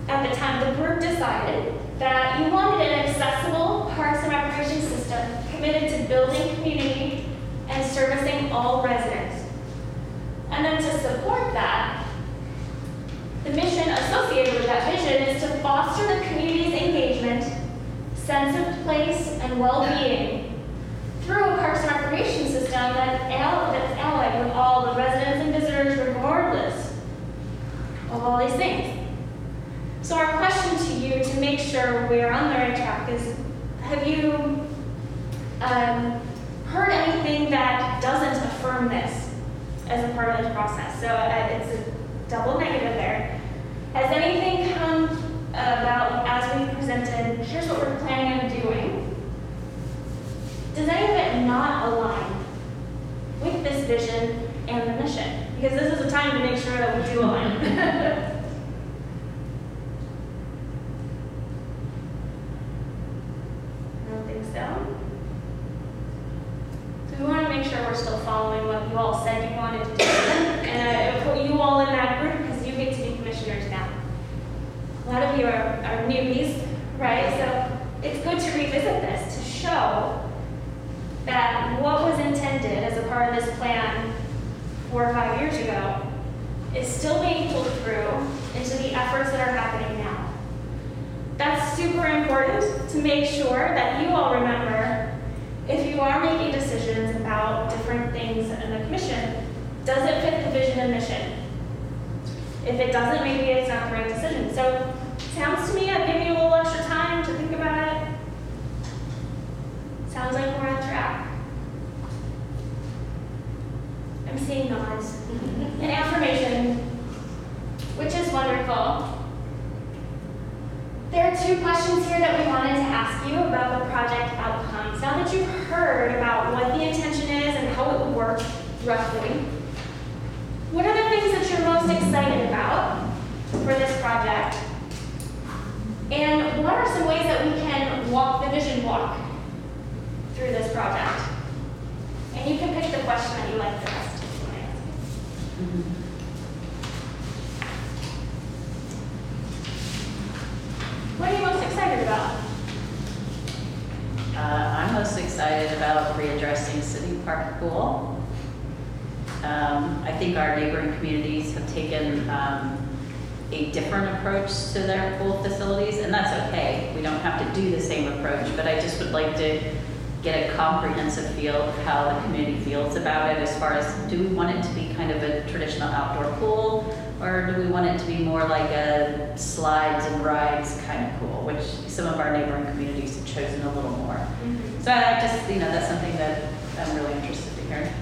at the time, the group decided that you wanted an accessible parks and recreation system committed to building community and servicing all residents. And then to support that, the mission associated with that vision is to foster the community's engagement, sense of place, and well-being through a parks and recreation system that al- that's allied with all the residents and visitors regardless of all these things. So our question to you to make sure we're on the right track is, have you um, heard anything that doesn't affirm this as a part of this process? So uh, it's a double negative there. Has anything come about as we presented, here's what we're planning on doing? Does any of it not align with this vision and the mission? Because this is a time to make sure that we do align. I don't think so. So we want to make sure we're still following what you all said you wanted to do. And I put you all in that group because you get to be commissioners now. A lot of you are, are newbies, right? So it's good to revisit this to show that what was intended as a part of this plan four or five years ago is still being pulled through into the efforts that are happening now. That's super important to make sure that you all remember if you are making decisions about different things in the commission, does it fit the vision and mission? If it doesn't, maybe it's not the right decision. So sounds to me, I've given you a little extra time to think about it. Sounds like we're on track. I'm seeing nods. And affirmation, which is wonderful. There are two questions here that we wanted to ask you about the project outcomes. Now that you've heard about what the intention is and how it would work roughly, what are the things that you're most excited about for this project? And what are some ways that we can walk the vision walk through this project? And you can pick the question that you like the best. if you want to answer. What are you most excited about? Uh, I'm most excited about readdressing City Park Pool. Um, I think our neighboring communities have taken um, a different approach to their pool facilities, and that's okay. We don't have to do the same approach, but I just would like to get a comprehensive feel of how the community feels about it as far as, do we want it to be kind of a traditional outdoor pool? Or do we want it to be more like a slides and rides kind of pool, which some of our neighboring communities have chosen a little more. Mhm. So I just, you know, that's something that I'm really interested to hear.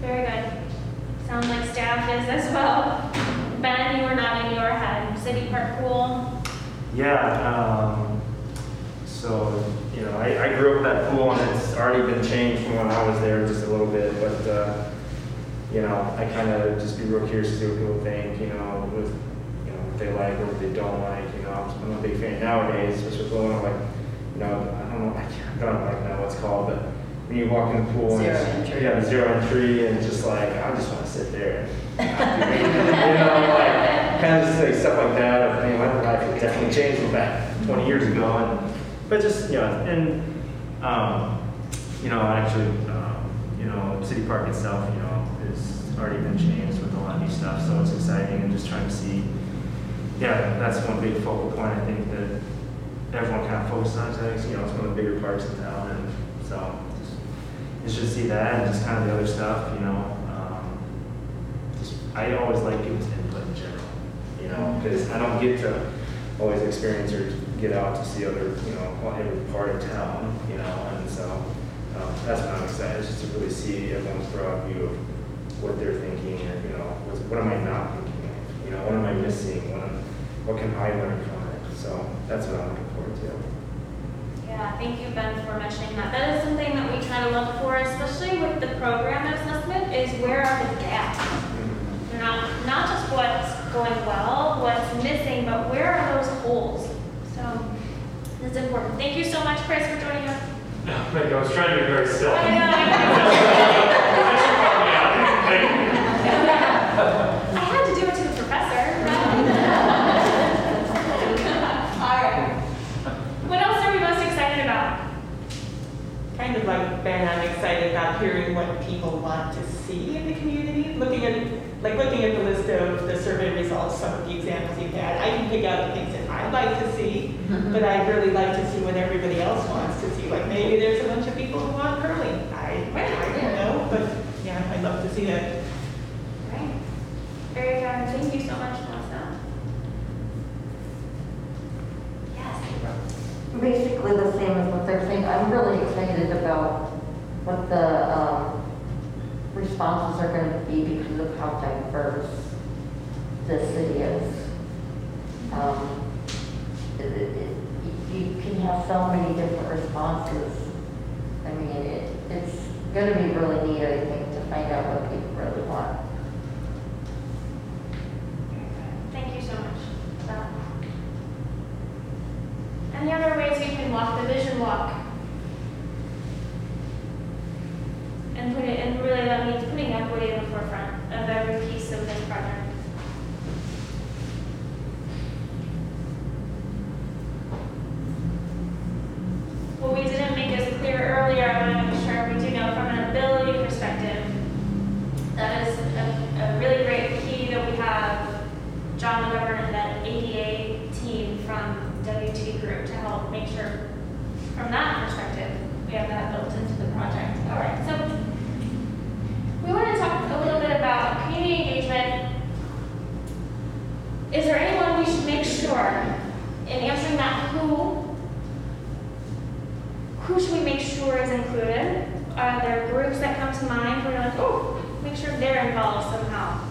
Very good. Sounds like staff is as well. Ben, you were nodding your head. City Park Pool. Yeah, um, so, you know, I, I grew up in that pool and it's already been changed from when I was there just a little bit, but, uh, you know, I kind of just be real curious to see what people think, you know, with, you know, what they like or what they don't like, you know, I'm, I'm a big fan nowadays, especially with going on like, you know, I don't know, I can't, I don't like now what it's called, but when you walk in the pool and Zero it's- entry. Yeah, zero entry and just like, I just want to sit there. and not do anything, You know, like, kind of just like stuff like that. I mean, my life has definitely changed from back 20 years ago, and but just you know, and um, you know, actually, um, you know, City Park itself, you know, has already been changed with a lot of new stuff, so it's exciting, and just trying to see. Yeah, that's one big focal point. I think that everyone kind of focuses on. think you know, it's one of the bigger parks in town, and so just, you should see that, and just kind of the other stuff, you know. Um, just, I always like people's input in general, you know, because I don't get to always experience or get out to see other, you know, every part of town, you know, and so um, that's what I'm excited, just to really see everyone's broad view of what they're thinking, and you know, what's, what am I not thinking of, you know, what am I missing, what, what can I learn from it? So that's what I'm looking to. Yeah, thank you, Ben, for mentioning that. That is something that we try to look for, especially with the program assessment, is where are the gaps? Not, not just what's going well, what's missing, but where are those holes? So, it's important. Thank you so much, Chris, for joining us. Oh, Thank you, I was trying to be very still. I know, I know. Thank you. I had to do it to the professor, right? All right. What else are we most excited about? Kind of like Ben, I'm excited about hearing what people want to see in the community. Looking at, like looking at the list of the survey results, some of the examples you've had, I can pick out the things that I'd like to see, mm-hmm. but I'd really like to see what everybody else wants to see. Like maybe there's a bunch of people who want curling. I, I don't know, but yeah, I'd love to see that. Right. Very good. Thank you so much, Melissa. Yes. Basically the same as what they're saying. I'm really excited about what the um, responses are going to be because of how diverse this city is. Um, it- it- You can have so many different responses. I mean, it- it's going to be really neat, I think, to find out what people really want. Thank you so much for that. Any other ways we can walk the vision walk? And put it, and really that means putting equity in the forefront of every piece of this project. What we didn't make as clear earlier, I want to make sure we do know from an ability perspective. That is a, a really great key that we have John McGovern and that ADA team from WT Group to help make sure, from that perspective, we have that built into the project. All right, so we want to talk a little bit about community engagement. Is there anyone we should make sure in answering that who, who should we make sure is included? Are there groups that come to mind where you're like, oh, make sure they're somehow?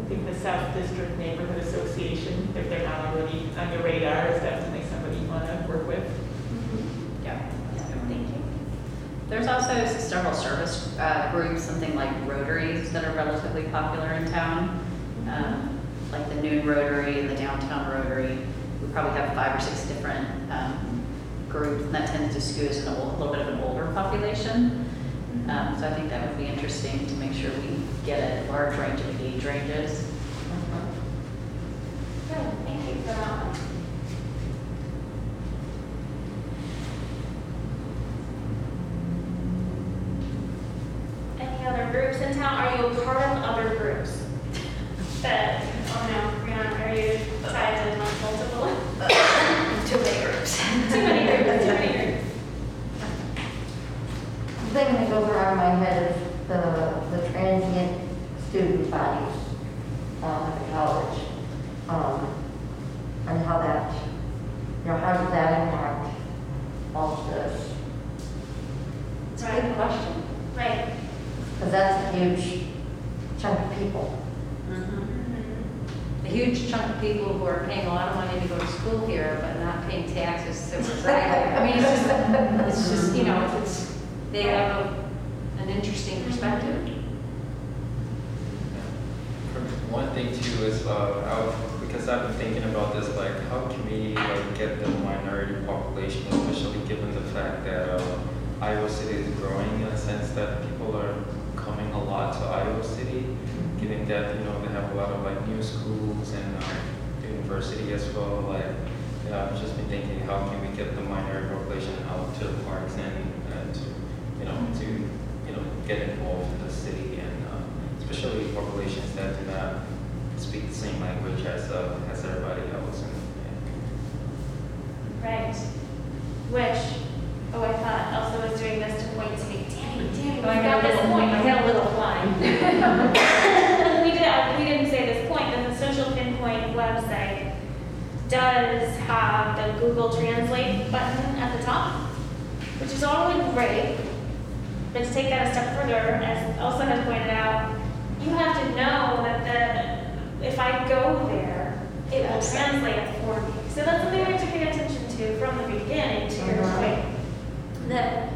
I think the South District Neighborhood Association, if they're not already on your radar, is definitely somebody you want to work with. Yeah. Thank you. There's also several service uh, groups, something like Rotaries that are relatively popular in town, um, like the Noon Rotary and the Downtown Rotary. We probably have five or six different um, groups, and that tends to skew in a little bit of an older population. Um, So I think that would be interesting to make sure we get a large range of age ranges. Good, thank you. Any other groups in town? Are you a part of other groups? That, oh no, you're not, are you tied to multiple? Too many groups. Too many groups, too many groups. The thing that goes around bodies, um, at the college. Um, and how that, you know, how does that impact all of this? It's a good question. Right. Because that's a huge chunk of people. A huge chunk of people who are paying a lot of money to go to school here, but not paying taxes to reside here. I mean, it's just, it's just, you know, it's, they have a, an interesting perspective. One thing too is, uh, I was, because I've been thinking about this, like, how can we like get the minority population, especially given the fact that uh, Iowa City is growing in a sense that people are coming a lot to Iowa City, given that you know they have a lot of like new schools and uh, university as well. Like, yeah, I've just been thinking, how can we get the minority population out to the parks and, and to, you know, to you know get involved in the city and uh, especially populations that do not speak the same language as uh, as everybody else. And, Right. Which, oh, I thought Elsa was doing this to point to me. Danny, Danny, we Oh, I got got a this little- point. I had a little line. we did, we didn't say this point, but the social pinpoint website does have the Google Translate button at the top, which is all really great. But to take that a step further, as Elsa has pointed out, you have to know that the, if I go there, it will translate it for me. So that's something we have to pay attention to from the beginning, to your Mhm. point. That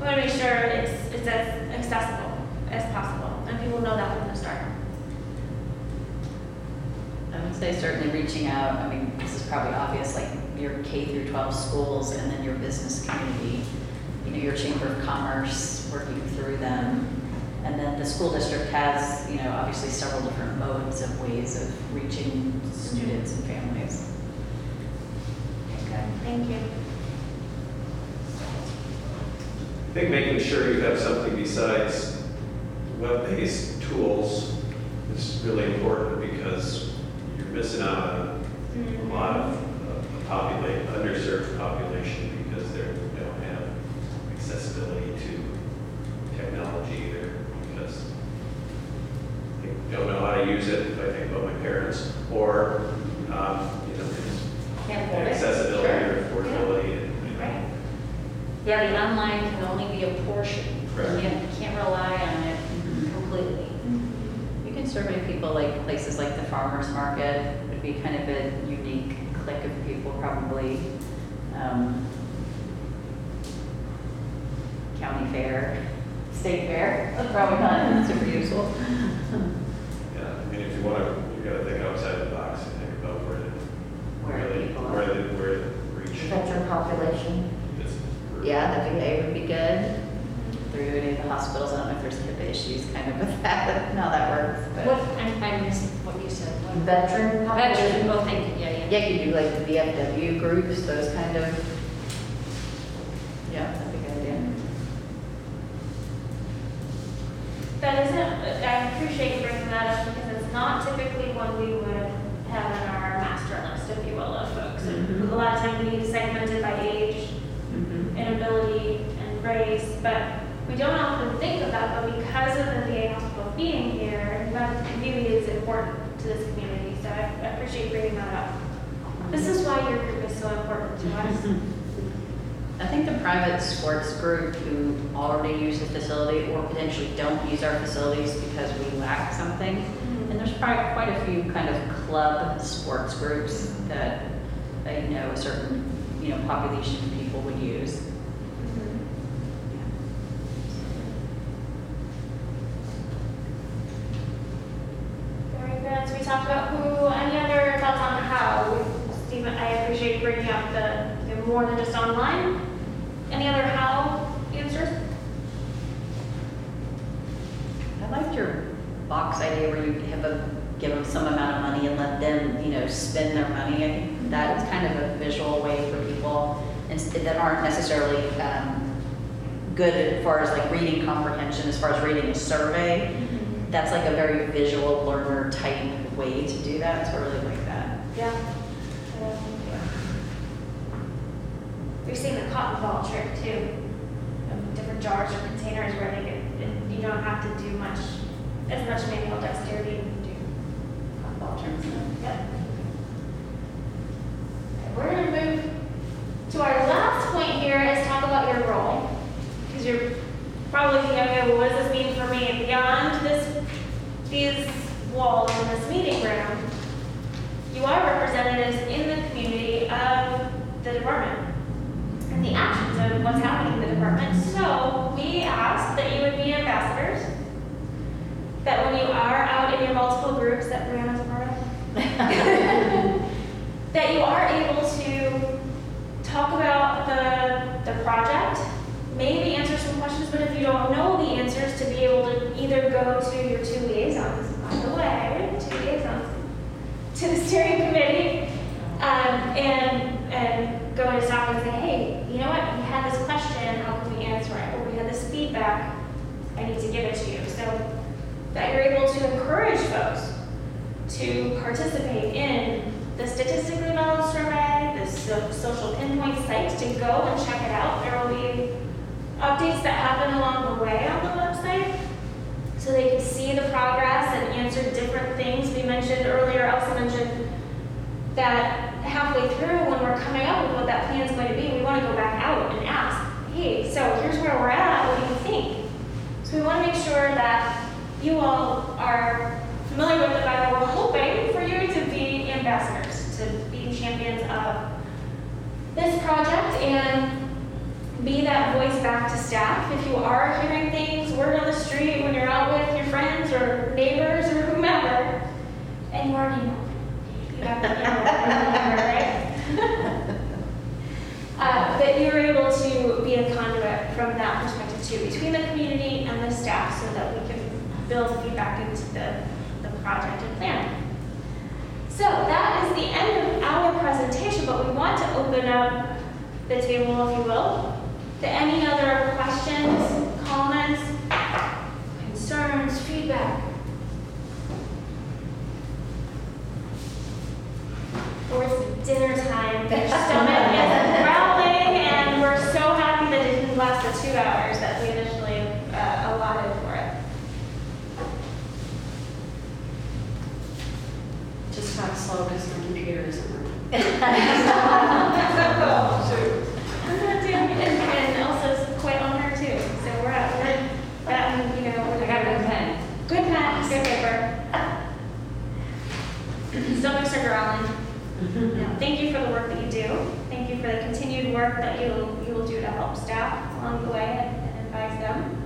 we want to make sure it's, it's as accessible as possible, and people know that from the start. I would say certainly reaching out, I mean, this is probably obvious, like your K through 12 schools and then your business community, you know, your Chamber of Commerce, working through them. And then the school district has, you know, obviously several different modes of ways of reaching students and families. Okay, thank you. I think making sure you have something besides web-based tools is really important because you're missing out on a lot of uh, populate, underserved population because they're, don't have accessibility to technology either because they don't know how to use it, if I think about my parents, or, um, you know, just Can't afford it. accessibility or Sure. affordability. and- Right. Yeah, the online can only be a portion. Correct. You can't rely on it completely. You can survey people like places like the farmer's market, would be kind of a unique clique of people probably. Um, County fair, state fair, that's probably not super useful. Yeah, I mean, if you want to, you gotta think outside the box and think about where the, Where where the, people are. where the, where the reach Veteran population. is. Yeah, the VA would be good. Through any of the hospitals, I don't know if there's HIPAA issues kind of with that, and how that works, but. What, I, I missed what you said. What- Veteran population. Veteran, oh, thank you, yeah, yeah. Yeah, you could do like the VFW groups, those kind of. Yeah, that'd be a good idea. That isn't, I appreciate you bringing that up because it's not typically one we would have in our master list, if you will, of folks. Mhm. A lot of times we segment it by age, inability, and race, but we don't often think of that, but because of the VA hospital being here, that really is important to this community, so I I appreciate bringing that up. This is why your group is so important to us. I think the private sports group who already use the facility or potentially don't use our facilities because we lack something. Mm-hmm. And there's probably quite a few kind of club sports groups that, that you know, a certain, you know, population of people would use. Very good. So we talked about who, any other thoughts on how? Stephen, I appreciate you bringing up the, the more than just online. Any other how answers? I liked your box idea where you have a, give them some amount of money and let them, you know, spend their money. I think that is kind of a visual way for people and s- that aren't necessarily um, good as far as like reading comprehension, as far as reading a survey. Mm-hmm. That's like a very visual learner type way to do that, so I really like that. Yeah. Yeah. We've seen the cotton ball trick too. of Different jars or containers where they get, you don't have to do much as much manual dexterity and do cotton ball terms. Yep. We're gonna move to our last point here is talk about your role. Because you're probably thinking, okay, well, what does this mean for me beyond this, these walls in this meeting room? You are representatives in the community of the department and the actions of what's happening in the department. So we ask that you would be ambassadors. That when you are out in your multiple groups that Brianna's a part of, that you are able to talk about the, the project, maybe answer some questions, but if you don't know the answers, to be able to either go to your two liaisons, by the way, two liaisons, to the steering committee, um, and, and go to staff and say, hey, you know what, we had this question, how can we answer it? Or we had this feedback, I need to give it to you. So that you're able to encourage folks to participate in the statistically balanced survey, the so- social pinpoint site, to go and check it out. There will be updates that happen along the way on the website, so they can see the progress and answer different things. We mentioned earlier, Elsa mentioned that halfway through, when we're coming up with what that plan is going to be, we want to go back out and ask, hey, so here's where we're at, what do you think? So we want to make sure that you all are familiar with the fact that we're hoping for you to be ambassadors, to be champions of this project and be that voice back to staff. If you are hearing things, word on the street, when you're out with your friends or neighbors or whomever, and you already know, you have to, know, right? Uh, that you're able to be a conduit from that perspective too, between the community and the staff, so that we can build feedback into the, the project and plan. So that is the end of our presentation, but we want to open up the table, if you will, to any other questions, comments, concerns, feedback. Or it's dinner time, your stomach is growling, and we're so happy that it didn't last the two hours that we initially uh, allotted for it. Just talk slow because my computer isn't working. And, and Elsa's quite on her too, so we're at, we're at, you know, we're. I got a good pen. Good pen, good paper. Stomachs are growling. Yeah, Thank you for the work that you do. Thank you for the continued work that you, you will do to help staff along the way and and advise them.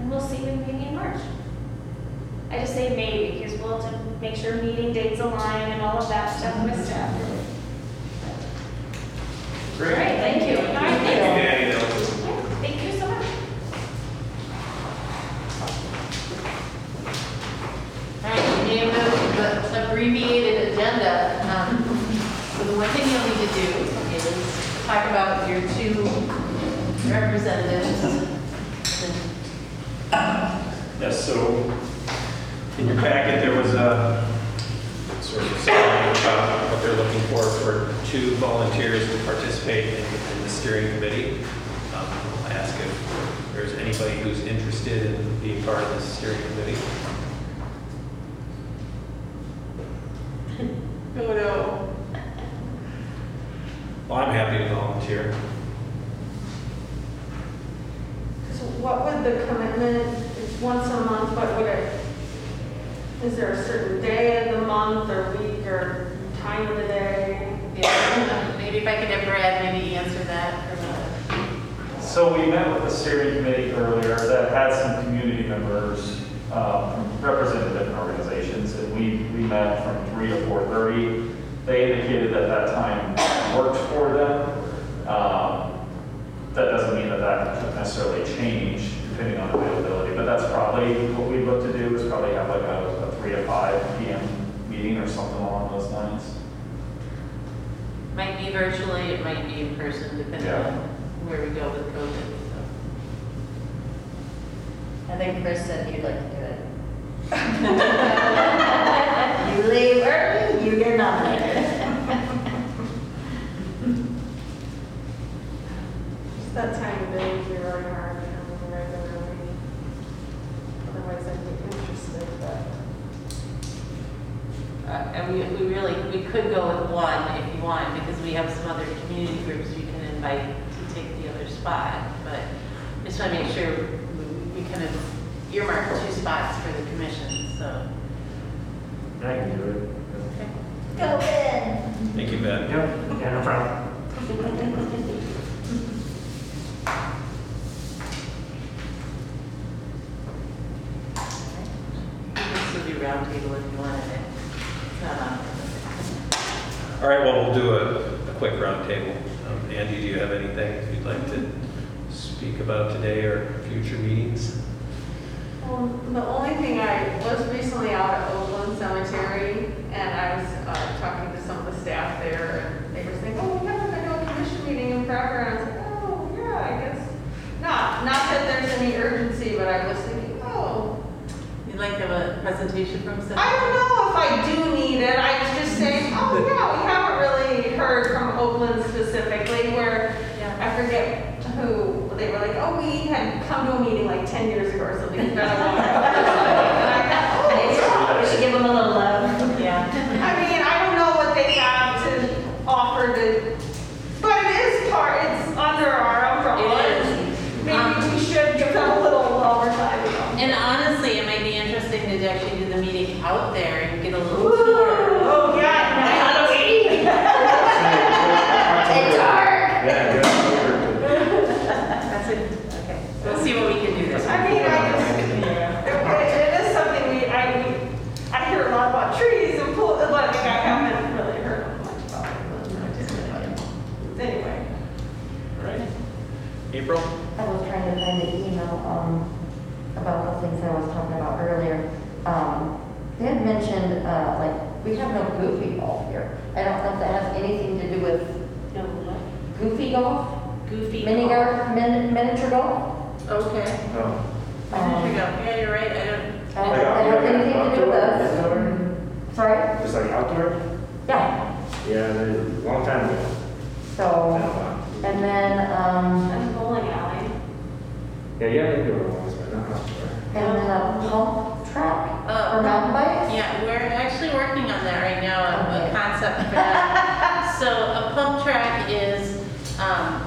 And we'll see you maybe in March. I just say maybe because we'll have to make sure meeting dates align and all of that stuff with staff. Mm-hmm. Great. Great, you. All right, Thank you, thanks. Danny and Elsa. Thank you so much. All right, we have a- the abbreviated agenda. Um, So the one thing you'll need to do is talk about your two representatives. Yes, so in your packet, there was a sort of summary about what they're looking for, for two volunteers to participate in in the steering committee. Um, I'll ask if there's anybody who's interested in being part of the steering committee. Oh, no. Well, I'm happy to volunteer. So what would the commitment, it's once a month, what would it, is there a certain day of the month or week or time of the day? Yeah, Maybe if I could have Brad maybe answer that from a So we met with the steering committee earlier that had some community members um, representing different organizations, and we, we met from three to four thirty. They indicated that that time worked for them. Um, That doesn't mean that that could necessarily change depending on availability, but that's probably what we'd look to do, is probably have like a, a three to five PM meeting or something along those lines. Might be virtually, it might be in person, depending Yeah. on where we go with COVID. I think Chris said he'd like to do it. April? I was trying to find the email, um, about the things I was talking about earlier. Um, they had mentioned, uh, like, we have no goofy golf here. I don't know if that has anything to do with No, what? goofy golf, Goofy. mini golf, min, miniature golf. Okay. Oh. Where did you go? Yeah, you're right, I don't. I don't, I don't have anything to do with this. Outdoor? Sorry? Just like outdoor? Yeah, Yeah, they- a long time ago. so, and then, um, And bowling alley. Yeah, yeah, they do it once, but not outdoor. and then a pump track Uh, for mountain bikes. Yeah, we're actually working on that right now, a- a Okay. concept for that. So a pump track is um,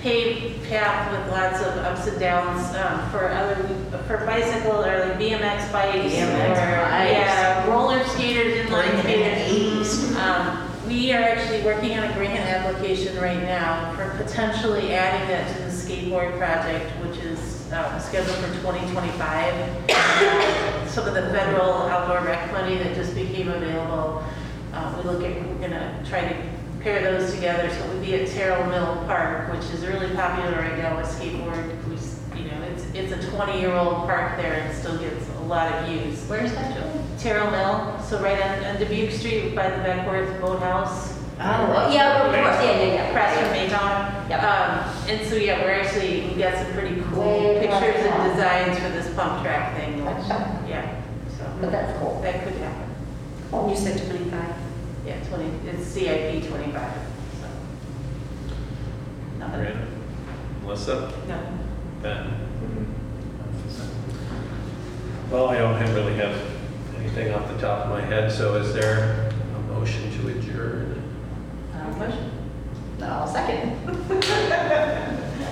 paved path with lots of ups and downs um, for other, for bicycle or like BMX bikes. BMX or, bikes. Yeah, roller skaters, inline Bring it skaters. Um, We are actually working on a grant application right now for potentially adding that to the skateboard project, which is um, scheduled for 2025. Some of the federal outdoor rec money that just became available, uh, we look at, we're gonna try to pair those together. So it would be at Terrell Mill Park, which is really popular right now with skateboard. We s- You know, it's, it's a 20-year-old park there and still gets a lot of use. Where's that, Joe? Terrell Mill, so right on, on Dubuque Street by the Beckwith Boathouse. Oh, yeah, of course, yeah, yeah, yeah. Across from Maytown. Yep. Um, and so, yeah, we're actually, we got some pretty cool Way pictures and designs for this pump track thing, which, yeah, But that's cool. that could happen. You said 25? Yeah, twenty, it's CIP twenty-five, so. Nothing. Miranda? Melissa? No. Ben? Well, I don't have- really have anything off the top of my head, so is there a motion to adjourn? motion? I'll second. Okay,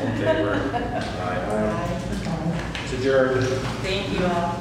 in favor? Aye. It's adjourned. Thank you all.